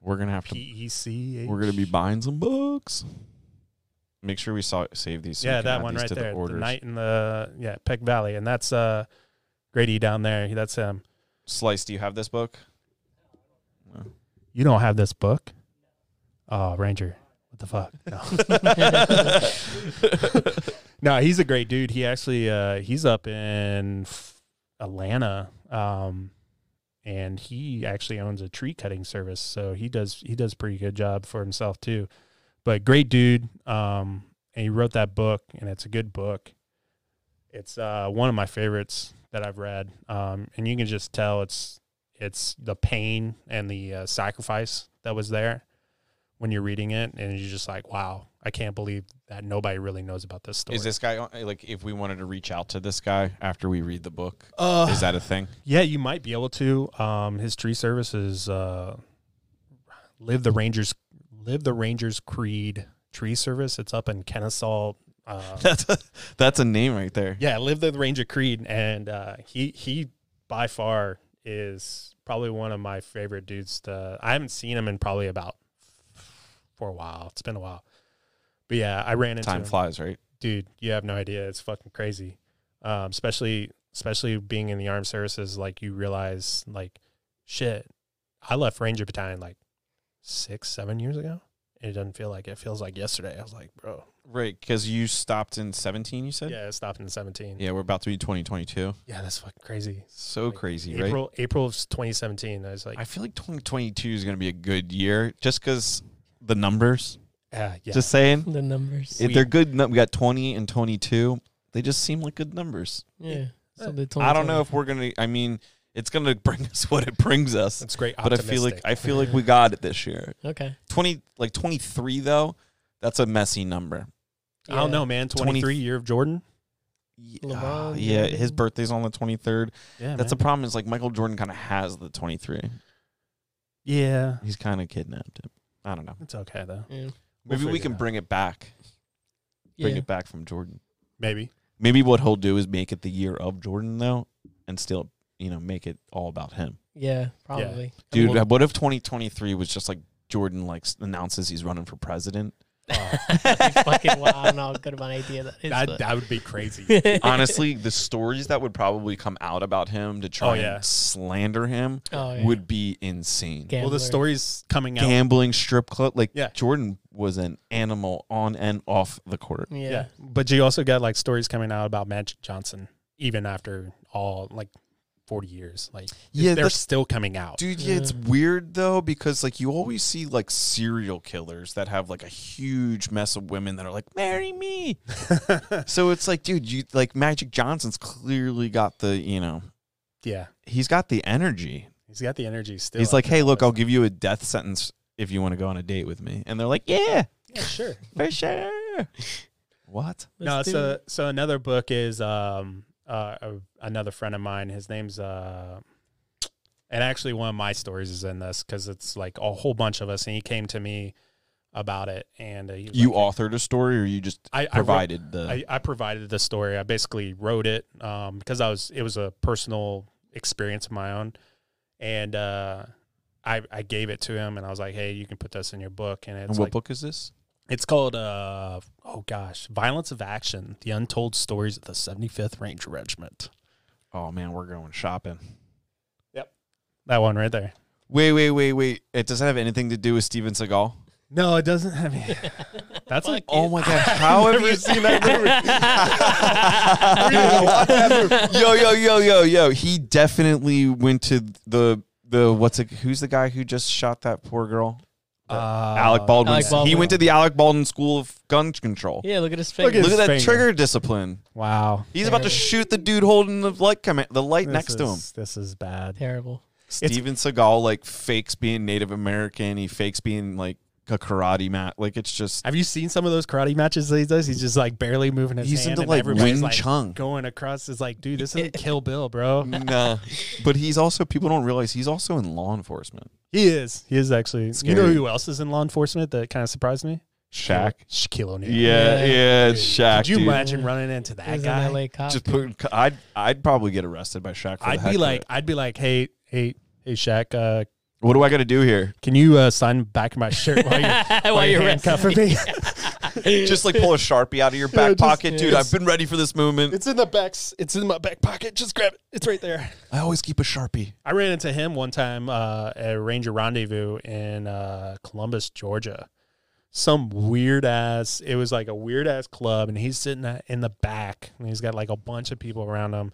We're gonna have to. P C. We're gonna be buying some books. Make sure we saw save these. so yeah, that one right to there. The, orders. night in the yeah Peck Valley, and that's uh Grady down there. That's him. Slice, do you have this book? You don't have this book? Oh, Ranger. What the fuck? No. no, he's a great dude. He actually uh he's up in Atlanta. Um and he actually owns a tree cutting service, so he does he does pretty good job for himself too. But great dude. Um and he wrote that book and it's a good book. It's uh one of my favorites that I've read. Um and you can just tell it's it's the pain and the uh, sacrifice that was there when you're reading it and you're just like wow i can't believe that nobody really knows about this story Is this guy like if we wanted to reach out to this guy after we read the book? uh, Is that a thing? yeah you might be able to um his tree service is uh live the rangers live the rangers creed tree service it's up in kennesaw uh, That's a, that's a name right there. yeah live the ranger creed and uh he he by far is probably one of my favorite dudes. To I haven't seen him in probably about for a while. It's been a while, but yeah, I ran into Time him. flies, right? dude. You have no idea. It's fucking crazy. Um, especially especially being in the armed services, like you realize, like, shit. I left Ranger Battalion like six, seven years ago. And it doesn't feel like it. it feels like yesterday. I was like, bro, Right, because you stopped in 17, you said? yeah, it stopped in seventeen. Yeah, we're about to be 2022. Yeah, that's fucking crazy. So Like, crazy, right? April April of 2017. I was like, I feel like 2022 is going to be a good year just because the numbers. yeah, yeah. Just saying. The numbers. If they're good. nu- We got 20 and 22. They just seem like good numbers. yeah. So the I don't know if we're going to, I mean, it's going to bring us what it brings us. That's great. But I feel like. I feel like we got it this year. Okay. 20 like 23 though. That's a messy number. I don't know, man. 20 23 year of Jordan. Uh, yeah, LeBron, yeah, his birthday's on the 23rd. Yeah, That's the problem is like Michael Jordan kind of has the 23. yeah. He's kind of kidnapped him. I don't know. It's okay though. Yeah. We'll Maybe we can it bring it back. Bring Yeah. it back from Jordan. Maybe. Maybe what he'll do is make it the year of Jordan though, and still, you know, make it all about him. Yeah. Probably. Dude, Well- what if 2023 was just like Jordan like announces he's running for president? Oh, fucking wow. I don't know how good of an idea that is. that, but- that would be crazy. Honestly, the stories that would probably come out about him to try Oh, yeah. and slander him oh, yeah. would be insane. Gambler. well, the stories coming out. Gambling strip club, like Yeah. Jordan was an animal on and off the court. Yeah. yeah. But you also got like stories coming out about Magic Johnson, even after all like 40 years. Like, Yeah, they're still coming out. Dude, yeah, it's weird though because like you always see like serial killers that have like a huge mess of women that are like, "Marry me." so it's like, dude, you like Magic Johnson's clearly got the, you know, yeah. he's got the energy. He's got the energy still. he's like, "Hey, look, I'll give you a death sentence if you want to go on a date with me." And they're like, "Yeah, Yeah, sure. for sure." what? no, Let's do so it. so another book is um uh a, another friend of mine. His name's uh, and actually one of my stories is in this because it's like a whole bunch of us, and he came to me about it, and uh, You like, authored a story or you just I, I wrote- provided the I, I provided the story. I basically wrote it um, because I was it was a personal experience of my own, and uh, I I gave it to him, and I was like, "Hey, you can put this in your book." And And it's what like book is this? It's called uh oh gosh, Violence of Action: The Untold Stories of the 75th Ranger Regiment. Oh man, we're going shopping. Yep. That one right there. Wait, wait, wait, wait. It doesn't have anything to do with Steven Seagal. No, it doesn't have any. That's like Oh my god, how have you seen that movie? yo, yo, yo, yo, yo. He definitely went to the the what's it? Who's the guy who just shot that poor girl? Uh, Alec Baldwin. Alec He went to the Alec Baldwin School of Gun Control. Yeah, look at his Look at Look at that finger. trigger discipline. Wow. He's about to Terrible. shoot the dude holding the light command, the light This next to him. is- This is bad. Terrible. Steven Seagal like fakes being Native American. He fakes being like a karate mat. Like it's just Have you seen some of those karate matches that he does? He's just like barely moving his He's hand. into, and like, Wing like, Chun. going across. Is like, dude, this isn't Kill Bill, bro. no. But he's also people don't realize he's also in law enforcement. He is. He is actually. You know who else is in law enforcement that kind of surprised me? Shaq. Shaquille O'Neal. Yeah, Yeah. yeah, it's Shaq. Could you dude. imagine running into that He's guy? an LA cop. Just put. I'd I'd probably get arrested by Shaq. For I'd heck be of like, it. I'd be like, hey, hey, hey, Shaq, uh, what do I got to do here? can you uh, sign back my shirt while you're, while While you're you're handcuffing me? Just like pull a sharpie out of your back just- pocket, dude. I've been ready for this moment. it's in the back. It's in my back pocket. Just grab it. It's right there. I always keep a sharpie. I ran into him one time uh, at Ranger Rendezvous in uh, Columbus, Georgia. Some weird ass. It was like a weird ass club, and he's sitting at- in the back, and he's got like a bunch of people around him.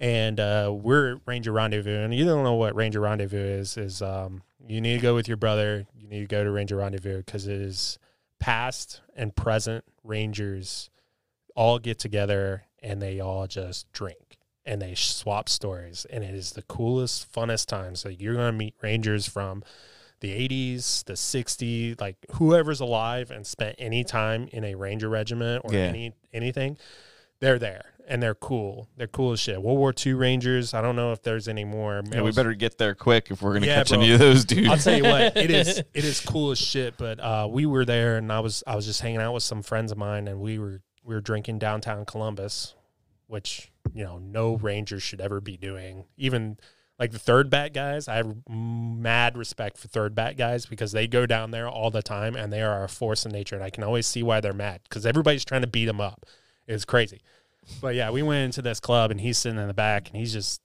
And uh, we're at Ranger Rendezvous, and you don't know what Ranger Rendezvous is. Is um, you need to go with your brother. You need to go to Ranger Rendezvous because it is past and present Rangers all get together and they all just drink and they swap stories and it is the coolest funnest time. So you're going to meet rangers from the 80s the 60s like whoever's alive and spent any time in a ranger regiment or Yeah. any anything they're there and they're cool they're cool as shit world war ii rangers i don't know if there's any more Yeah, we better get there quick if we're gonna Yeah, catch bro. any of those dudes. I'll tell you what, it is it is cool as shit. But uh, we were there, and I was I was just hanging out with some friends of mine, and we were we were drinking downtown Columbus, which you know no Rangers should ever be doing. Even like the third bat guys. I have mad respect for third bat guys because they go down there all the time and they are a force of nature. And I can always see why they're mad because everybody's trying to beat them up. It's crazy. But yeah, we went into this club and he's sitting in the back and he's just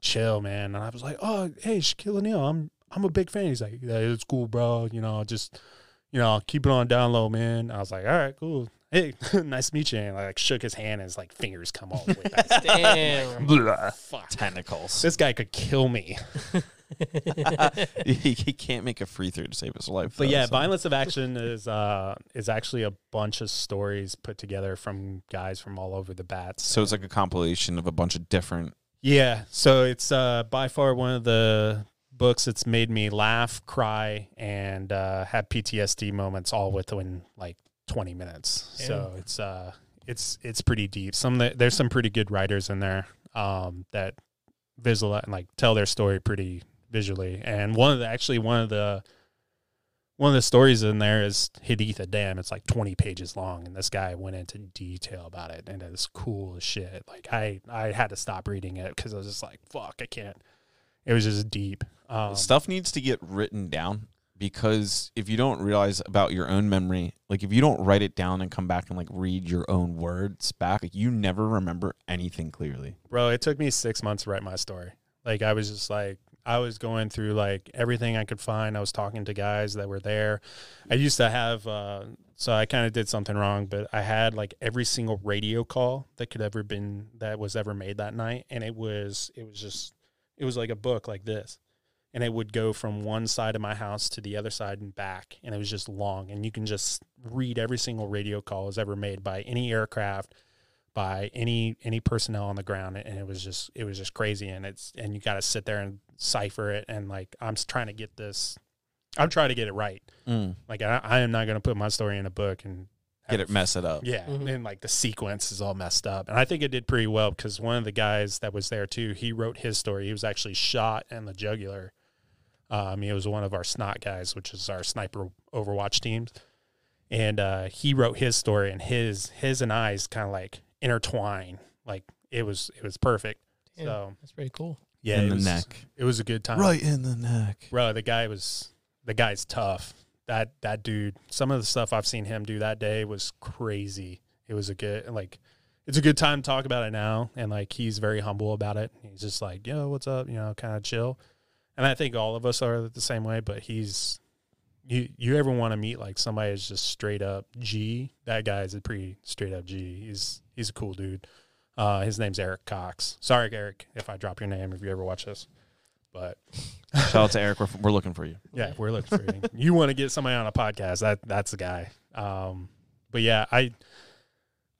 chill, man. And I was like, oh, hey, Shaquille O'Neal, I'm I'm a big fan. He's like, yeah, it's cool, bro. You know, just you know, keep it on down low, man. I was like, all right, cool. Hey, nice to meet you. And I like shook his hand and his like fingers come all the way back. Damn. Blah, fuck. Tentacles. This guy could kill me. he, he can't make a free throw to save his life. But though, yeah, so- Violence of Action is uh is actually a bunch of stories put together from guys from all over the bats. So it's like a compilation of a bunch of different. Yeah, so it's uh, by far one of the books that's made me laugh, cry, and uh, have PTSD moments all within like 20 minutes. So it's uh, it's it's pretty deep. Some that- there's some pretty good writers in there um, that visual like tell their story pretty visually. And one of the actually one of the one of the stories in there is Haditha Dam. It's like 20 pages long, and this guy went into detail about it, and it's cool as shit. Like I, I had to stop reading it because I was just like, "Fuck, I can't." It was just deep. Um, Stuff needs to get written down because if you don't realize about your own memory, like if you don't write it down and come back and like read your own words back, like you never remember anything clearly. bro. It took me six months to write my story. Like I was just like I was going through like everything I could find. I was talking to guys that were there. I used to have uh, so I kind of did something wrong, but I had like every single radio call that could ever been that was ever made that night, and it was it was just it was like a book like this. And it would go from one side of my house to the other side and back, and it was just long. And you can just read every single radio call was ever made by any aircraft, by any any personnel on the ground and it was just it was just crazy and it's and you got to sit there and cipher it and like I'm trying to get this I'm trying to get it right. Like I, I am not going to put my story in a book and Get it, mess it up. yeah Mhm. and like the sequence is all messed up. And I think it did pretty well because one of the guys that was there too he wrote his story. He was actually shot in the jugular. Um he was one of our snot guys which is our sniper overwatch teams and uh he wrote his story and his his and I's kind of like intertwine. Like it was it was perfect. Damn, so that's pretty cool. Yeah in the was, neck. it was a good time. Right in the neck. bro the guy was the guy's tough. That that dude some of the stuff i've seen him do that day was crazy. It was a good like it's a good time to talk about it now and like he's very humble about it. He's just like yo what's up? You know kind of chill. And i think all of us are the same way but he's you you ever want to meet like somebody that's just straight up g? That guy is a pretty straight up g. He's he's a cool dude uh his name's eric cox sorry eric if i drop your name if you ever watch this but Shout out to Eric. We're, we're looking for you. yeah, we're looking for you. You want to get somebody on a podcast? That that's the guy. Um, but yeah, I,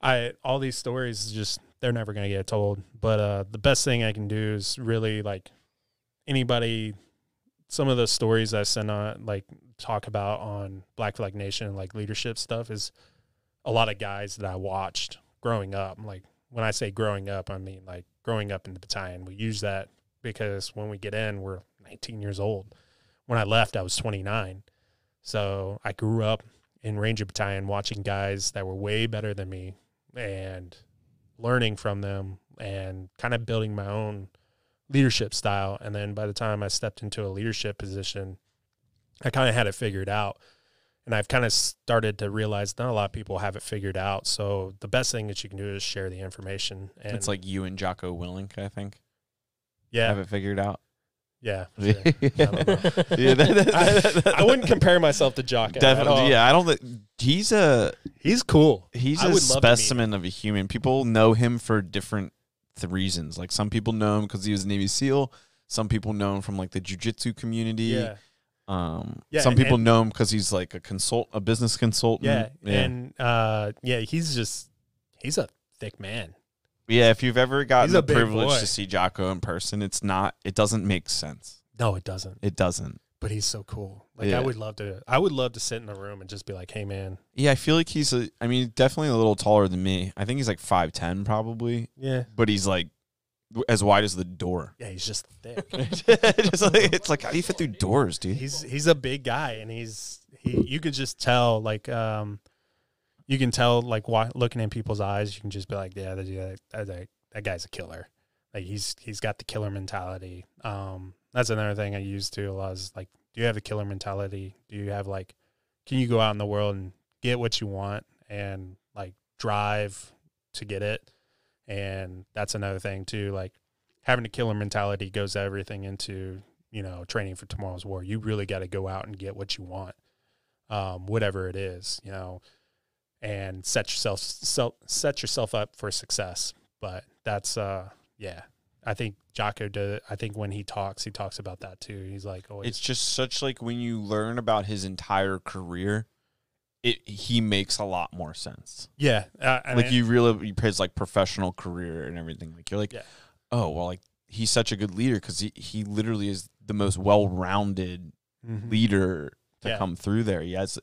I all these stories just they're never gonna get told. But uh, the best thing I can do is really like anybody. Some of the stories I send on like talk about on Black Flag Nation like leadership stuff is a lot of guys that I watched growing up. Like when I say growing up, I mean like growing up in the battalion. We use that because when we get in, we're 19 years old when I left, I was 29. So I grew up in Ranger Battalion watching guys that were way better than me and learning from them and kind of building my own leadership style. And then by the time I stepped into a leadership position, I kind of had it figured out. And I've kind of started to realize not a lot of people have it figured out. So the best thing that you can do is share the information. And it's like you and Jocko Willink, I think, yeah, have it figured out. yeah. yeah, sure. that- that- I, I wouldn't compare myself to Jock. at all. Definitely, yeah. I don't think he's a He's cool. he's I a would love to meet specimen of a human. People know him for different th- reasons. Like some people know him because he was a Navy SEAL. Some people know him from like the jujitsu community. Yeah. Um, Yeah, some people and- know him because he's like a consult, a business consultant. Yeah. And uh yeah, he's just he's a thick man. yeah. If you've ever gotten the privilege boy. to see Jocko in person, it's not. It doesn't make sense. No, it doesn't. It doesn't. But he's so cool. Like Yeah. I would love to I would love to sit in a room and just be like, "Hey man." Yeah, I feel like he's a. I mean, definitely a little taller than me. I think he's like five ten, probably, Yeah. but he's like as wide as the door. Yeah, he's just thick. Just like- it's like how do you fit through doors, dude? he's he's a big guy and he's he you could just tell like um you can tell like wa- looking in people's eyes you can just be like yeah that that, that, that guy's a killer Like he's he's got the killer mentality. Um, that's another thing I use too a lot. Is like, do you have a killer mentality? Do you have like, can you go out in the world and get what you want and like drive to get it? And that's another thing too. Like having a killer mentality goes everything into you know training for tomorrow's war. You really got to go out and get what you want, um, whatever it is. You know, and set yourself self, set yourself up for success. But that's uh yeah. I think Jocko does I think when he talks, he talks about that too. He's like It's just such like when you learn about his entire career, it he makes a lot more sense. Yeah. Uh, like mean, you really his like professional career and everything. Like you're like, Yeah. oh well, like he's such a good leader because he he literally is the most well rounded mhm. leader to Yeah. come through there. He has,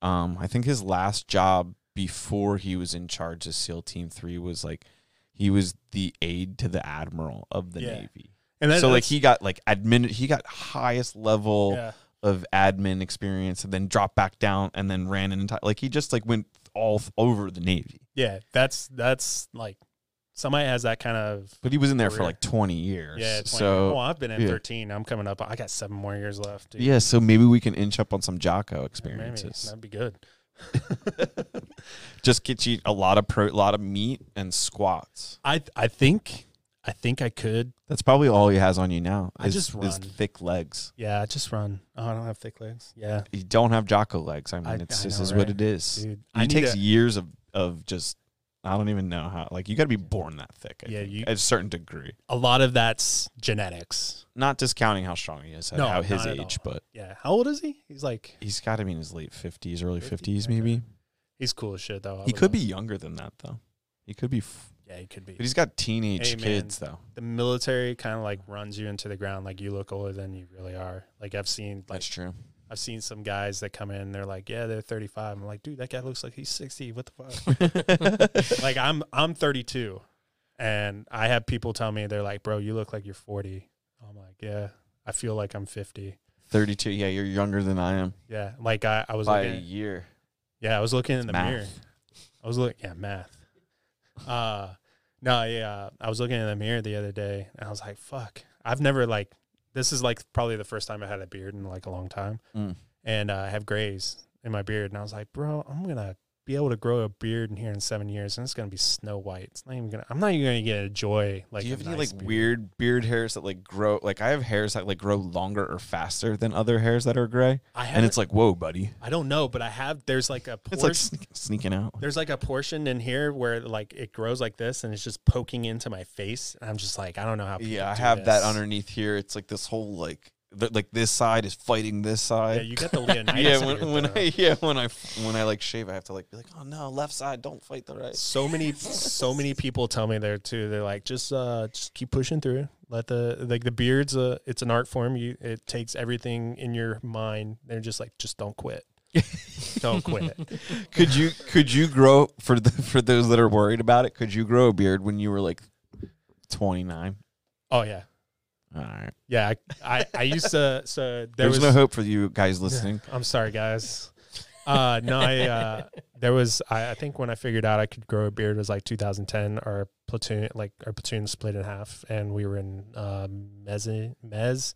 um, I think his last job before he was in charge of SEAL Team Three was like he was the aide to the admiral of the Yeah. Navy. and that, so like he got like admin, he got highest level yeah. Of admin experience, and then dropped back down, and then ran an entire like he just like went all over the Navy. Yeah, that's that's like somebody has that kind of But he was in there for like twenty years. yeah. 20, so well, I've been in yeah. 13. I'm coming up. I got seven more years left. Dude. yeah, so maybe we can inch up on some Jocko Maybe. experiences. that'd be good. just get you a lot of pro, a lot of meat and squats. I I think I think I could. That's probably all he has on you now. I is- just is run. thick legs. Yeah, just run. Oh, I don't have thick legs. Yeah, You don't have Jocko legs. I mean, I- it's I this know, is what it is. dude. It I takes to- years of of just. I don't even know how. Like you got to be born that thick. I Yeah, think, you- at a certain degree. a lot of that's genetics. Not discounting how strong he is at No, how his age, but Yeah, how old is he? He's like he's got to be in his late fifties, early fifties, maybe. he's cool as shit though. I He could love- be younger than that though. He could be, f- Yeah, he could be. but he's got teenage Hey, man. kids though. the military kind of like runs you into the ground like you look older than you really are. Like I've seen like That's true. I've seen some guys that come in they're like, "Yeah, they're 35." I'm like, "Dude, that guy looks like he's 60. What the fuck?" like I'm I'm 32 and I have people tell me they're like, "Bro, you look like you're 40." I'm like, "Yeah, I feel like I'm 50." Thirty-two. Yeah, you're younger than I am Yeah, like I, I was by a looking year. Yeah, I was looking in the math. mirror. I was looking, yeah, math. Uh, no, yeah, I was looking in the mirror the other day, and I was like, "Fuck!" I've never like. This is like probably the first time I had a beard in like a long time, Mm. and uh, I have grays in my beard, and I was like, "Bro, I'm gonna be able to grow a beard in here in seven years, and it's gonna be snow white. It's not even gonna. I'm not even gonna get a joy like. Do you have any nice like beard. weird beard hairs that like grow? Like I have hairs that like grow longer or faster than other hairs that are gray, I have. and it's like, whoa, buddy, I don't know, but I have. There's like a it's like sneaking out. There's like a portion in here where like it grows like this and it's just poking into my face. And I'm just like, I don't know how. people Yeah, I have that underneath here. It's like this whole like th- like this side is fighting this side. Yeah, you got the Leonidas. yeah, when, when. I yeah when I when I like shave, I have to like be like, oh no, left side, don't fight the right. so many, so many people tell me there too. They're like, just, uh, just keep pushing through. Let the like the beards. Uh, it's an art form. You, it takes everything in your mind. They're just like, just don't quit. don't quit. Could you could you grow for the for those that are worried about it? Could you grow a beard when you were like twenty nine? Oh yeah, All right. yeah. I, I, I used to. So there There's was no hope for you guys listening. I'm sorry, guys. Uh, no, I, uh, there was, I, I think when I figured out I could grow a beard was like 2010. Our platoon, like our platoon split in half and we were in, um, Mez, Mez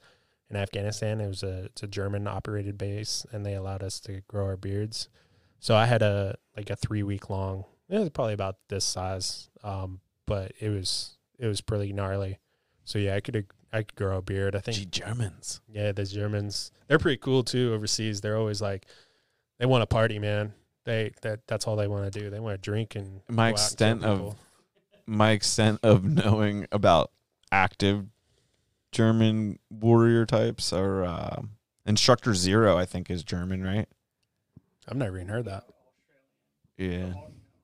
in Afghanistan. It was a, it's a German operated base and they allowed us to grow our beards. So I had a, like a three week long, it was probably about this size. Um, but it was, it was pretty gnarly. So yeah, I could, I could grow a beard. I think Gee, Germans. yeah, the Germans. They're pretty cool too overseas. They're always like they want to party, man. They that that's all they want to do. They want to drink and My and extent of my extent of knowing about active German warrior types are uh, instructor zero. I think is German, right? I've never even heard that. Yeah,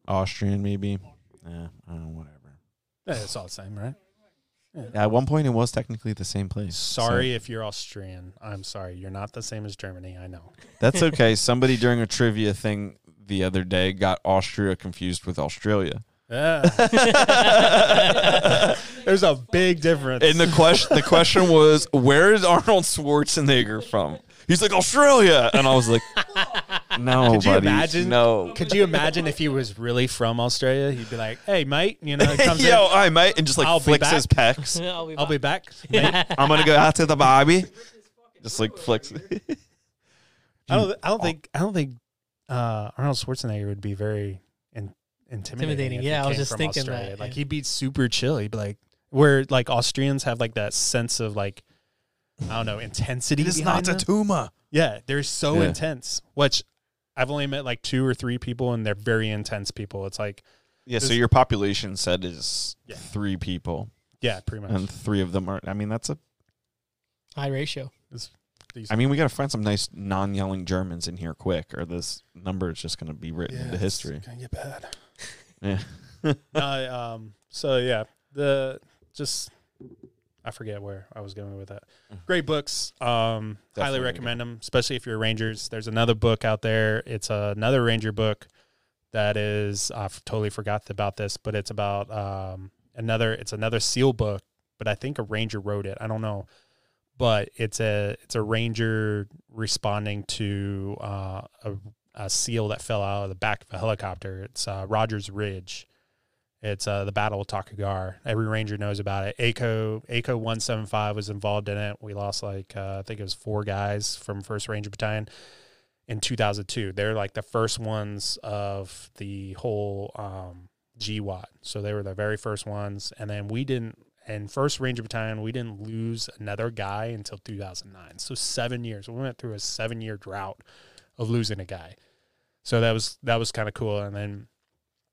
Austrian maybe. Yeah, I don't know, whatever. Yeah, it's all the same, right? At one point, it was technically the same place. so- Sorry if you're Austrian. I'm sorry. You're not the same as Germany. I know. That's okay. Somebody during a trivia thing the other day got Austria confused with Australia. Yeah. There's a big difference. And the question the question was, where is Arnold Schwarzenegger from? He's like Australia, and I was like, no, Could you buddy. imagine? No. Could you imagine if he was really from Australia? He'd be like, "Hey, mate, you know, he comes Yo, in, I mate, and just like I'll be flicks his back. pecs. I'll be I'll be back. back." mate." I'm gonna go out to the Barbie. Just like flicks. I don't. I don't think. I don't think uh, Arnold Schwarzenegger would be very in, intimidating. Intimidating, yeah, I was just thinking Australia. that, Like yeah. he'd be super chill. He'd be like, where like Austrians have like that sense of like, I don't know, intensity. behind them. A tumor. Yeah, they're so Yeah. intense. Which I've only met like two or three people, and they're very intense people. It's like, Yeah, so your population said is Yeah. three people, yeah, pretty much. and three of them are. I mean, that's a. High ratio. I mean, we got to find some nice non-yelling Germans in here quick, or this number is just going to be written into history. Gonna get bad. Yeah. no, um, so yeah, the just I forget where I was going with that. Great books. Um, highly recommend them, especially if you're Rangers. There's another book out there. It's another Ranger book that is I f- totally forgot about this, but it's about um, another. It's another SEAL book, but I think a Ranger wrote it. I don't know, but it's a it's a Ranger responding to uh, a, a SEAL that fell out of the back of a helicopter. It's uh, Rogers Ridge. It's uh, the Battle of Takur Ghar. Every Ranger knows about it. ACO ACO one seven five was involved in it. We lost like uh, I think it was four guys from First Ranger Battalion in two thousand two. They're like the first ones of the whole um, GWOT. So they were the very first ones, and then we didn't. And First Ranger Battalion, we didn't lose another guy until two thousand nine. So seven years. We went through a seven year drought of losing a guy. So that was that was kind of cool. And then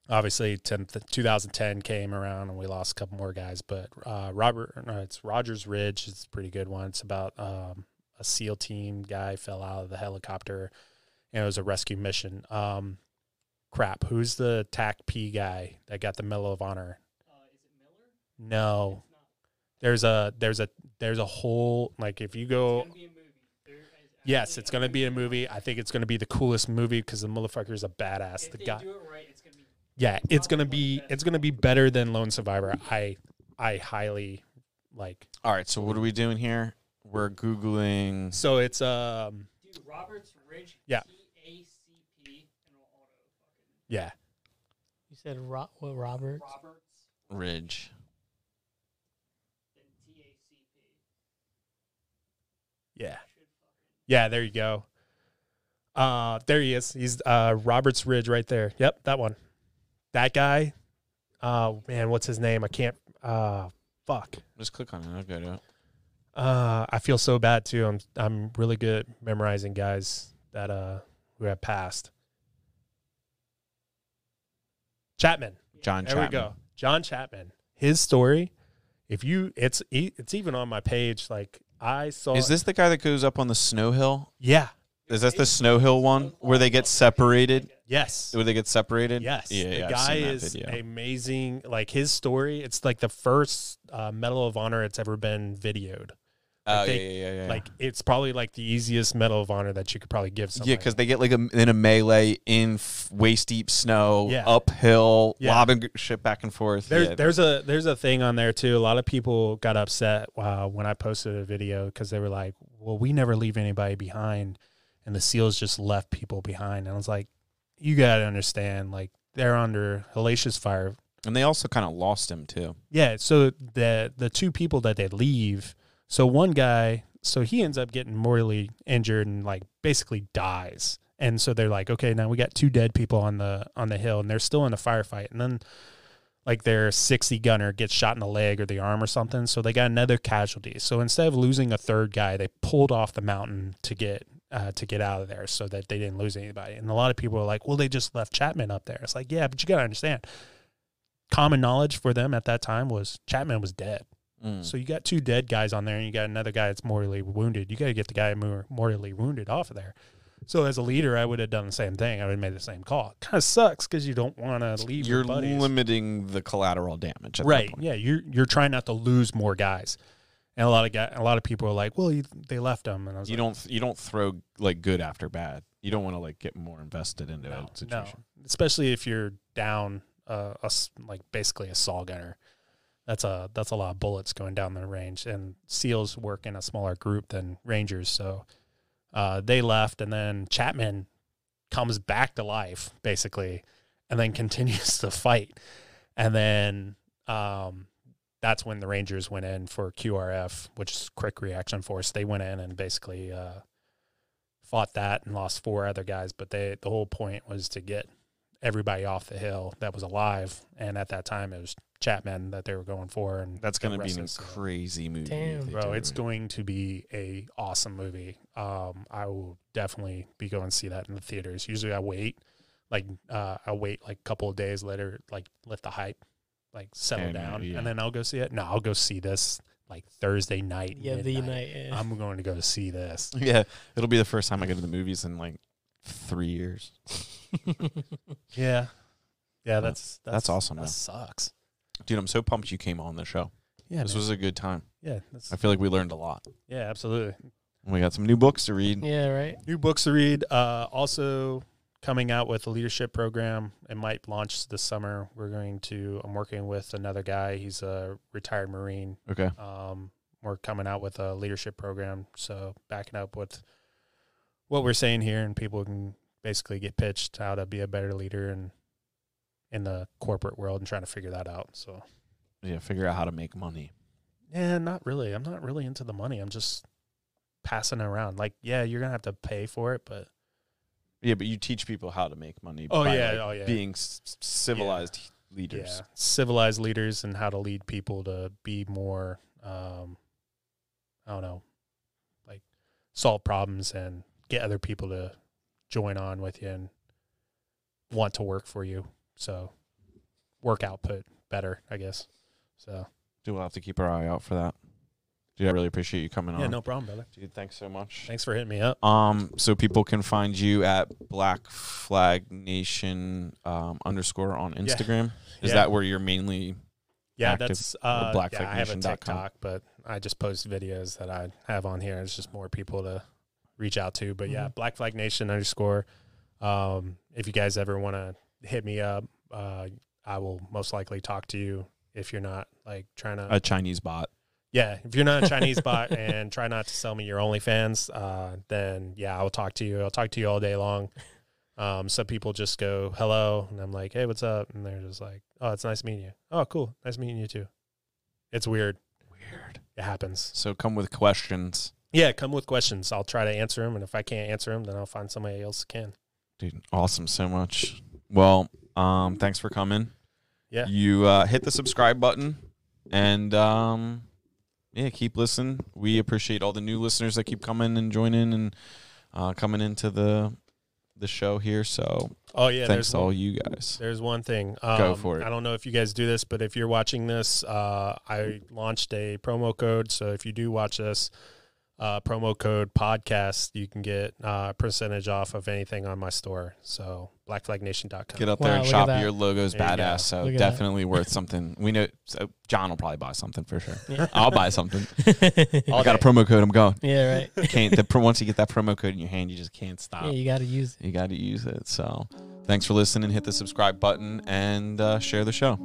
obviously 10, 2010 came around and we lost a couple more guys but uh, robert no, it's rogers ridge it's a pretty good one it's about um, a seal team guy fell out of the helicopter and it was a rescue mission um, crap who's the tac p guy that got the medal of honor Uh, is it Miller? no there's a there's a there's a whole like if you go It's gonna be a movie. There is yes it's going to be a movie i think it's going to be the coolest movie because the motherfucker is a badass If the guy do it right, it's gonna be. Yeah it's gonna be one of the it's gonna be better than lone survivor i i highly like All right, so what are we doing here? We're googling. so it's um Dude, Roberts Ridge. Yeah. T A C P and auto yeah You said Ro- what, Robert? Roberts Ridge. then T A C P. yeah yeah there you go uh there he is he's uh roberts ridge right there yep that one that guy uh man what's his name i can't uh fuck Just click on it. I'll go to it. uh i feel so bad too i'm i'm really good at memorizing guys that uh who have passed chapman John There Chapman. we go. John Chapman. His story. If you, it's it's even on my page. Like I saw. Is this the guy that goes up on the snow hill? Yeah. Is that the snow hill one where they get separated? Yes. Where they get separated? Yes. Yeah, the yeah. Guy is video. amazing. Like his story. It's like the first uh, Medal of Honor it's ever been videoed. oh, they- yeah, yeah, yeah, yeah. Like it's probably like the easiest Medal of Honor that you could probably give somebody. Yeah, because they get like a, in a melee in f- waist deep snow, Yeah. uphill, Yeah. lobbing shit back and forth. There's yeah, there's a there's a thing on there too. A lot of people got upset uh, when I posted a video because they were like, "Well, we never leave anybody behind," and the SEALs just left people behind. And I was like, "You got to understand, like they're under hellacious fire. and they also kind of lost him too. Yeah. So the the two people that they leave, so one guy, so he ends up getting mortally injured and like basically dies. And so they're like, okay, now we got two dead people on the on the hill, and they're still in a firefight. And then like their 60 gunner gets shot in the leg or the arm or something. So they got another casualty. So instead of losing a third guy, they pulled off the mountain to get uh, to get out of there so that they didn't lose anybody. And a lot of people are like, well, they just left Chapman up there. It's like, yeah, but you got to understand. Common knowledge for them at that time was Chapman was dead. Mm. So you got two dead guys on there, and you got another guy that's mortally wounded. You got to get the guy more mortally wounded off of there. So as a leader, I would have done the same thing. I would have made the same call. Kind of sucks because you don't want to leave You're your buddies. limiting the collateral damage. At right? That point. Yeah, you're you're trying not to lose more guys. And a lot of guy, a lot of people are like, "Well, you, they left them," and I was You like, don't you don't throw like good after bad. You don't want to like get more invested into no, a no, situation. especially if you're down uh, a like basically a saw gunner. That's a that's a lot of bullets going down the range, and SEALs work in a smaller group than Rangers, so uh, they left, and then Chapman comes back to life basically, and then continues to fight, and then um, that's when the Rangers went in for QRF, which is Quick Reaction Force. They went in and basically uh, fought that and lost four other guys, but they the whole point was to get everybody off the hill that was alive, and at that time it was Chapman that they were going for, and That's going to be rest an is, uh, crazy movie. Damn. Bro, do it's it. going to be a awesome movie. Um, I will definitely be going to see that in the theaters. Usually, I wait, like uh, I wait like a couple of days later, like let the hype like settle Yeah, down, yeah. and then I'll go see it. No, I'll go see this like Thursday night. Yeah, the night. Yeah. I'm going to go to see this. Yeah, it'll be the first time I go to the movies in like three years. Yeah, yeah, Well, that's that's awesome, That man. sucks. Dude, I'm so pumped you came on the show. Yeah, this man. was a good time. yeah, that's, I feel like we learned a lot. yeah, absolutely. We got some new books to read. yeah, right. New books to read. Uh, also coming out with a leadership program. It might launch this summer. We're going to. I'm working with another guy. He's a retired Marine. Okay. Um, we're coming out with a leadership program. So backing up with what we're saying here, and people can basically get pitched how to be a better leader and in the corporate world and trying to figure that out. So Yeah, figure out how to make money. yeah, not really. I'm not really into the money. I'm just passing it around. Like, yeah, you're gonna have to pay for it, but Yeah, but you teach people how to make money. Oh, by, yeah, like, oh, yeah. being s- s- civilized leaders. Yeah, civilized leaders and how to lead people to be more, um, I don't know, like solve problems and get other people to join on with you and want to work for you. So work output better, I guess. So do we'll have to keep our eye out for that. Dude, I really appreciate you coming on. yeah, no problem, brother. Dude, thanks so much. Thanks for hitting me up. Um, so people can find you at Black Flag Nation um, underscore on Instagram. Is Yeah. that where you're mainly? Yeah, active that's uh, with yeah, I have a TikTok, but I just post videos that I have on here. It's just more people to reach out to. But yeah, Mhm. Black Flag Nation underscore. Um, if you guys ever want to hit me up, uh, I will most likely talk to you. If you're not like trying to, A Chinese bot. Yeah, if you're not a Chinese bot and try not to sell me your OnlyFans, uh, then yeah, I'll talk to you. I'll talk to you all day long. Um, some people just go hello, and I'm like, hey, what's up? And they're just like, oh, it's nice meeting you. Oh, cool, nice meeting you too. It's weird. Weird. It happens. So come with questions. Yeah, come with questions. I'll try to answer them, and if I can't answer them, then I'll find somebody else who can. Dude, awesome so much. Well, um, thanks for coming. Yeah. You uh, hit the subscribe button and um, yeah, keep listening. We appreciate all the new listeners that keep coming and joining and uh, coming into the the show here. So Oh yeah, thanks to all you guys. there's one thing. Um, Go for it. I don't know if you guys do this, but if you're watching this, uh, I launched a promo code. So if you do watch this, uh, promo code podcast, you can get uh, percentage off of anything on my store. So blackflagnation.com. Get up Wow, there and shop. Your logo's There you badass. So Look at definitely worth something. We know so John will probably buy something for sure. Yeah. I'll buy something. I got a promo code. I'm going. yeah, right. Can't the, once you get that promo code in your hand, you just can't stop. Yeah, you got to use it. you got to use it. So, thanks for listening. Hit the subscribe button and uh, share the show.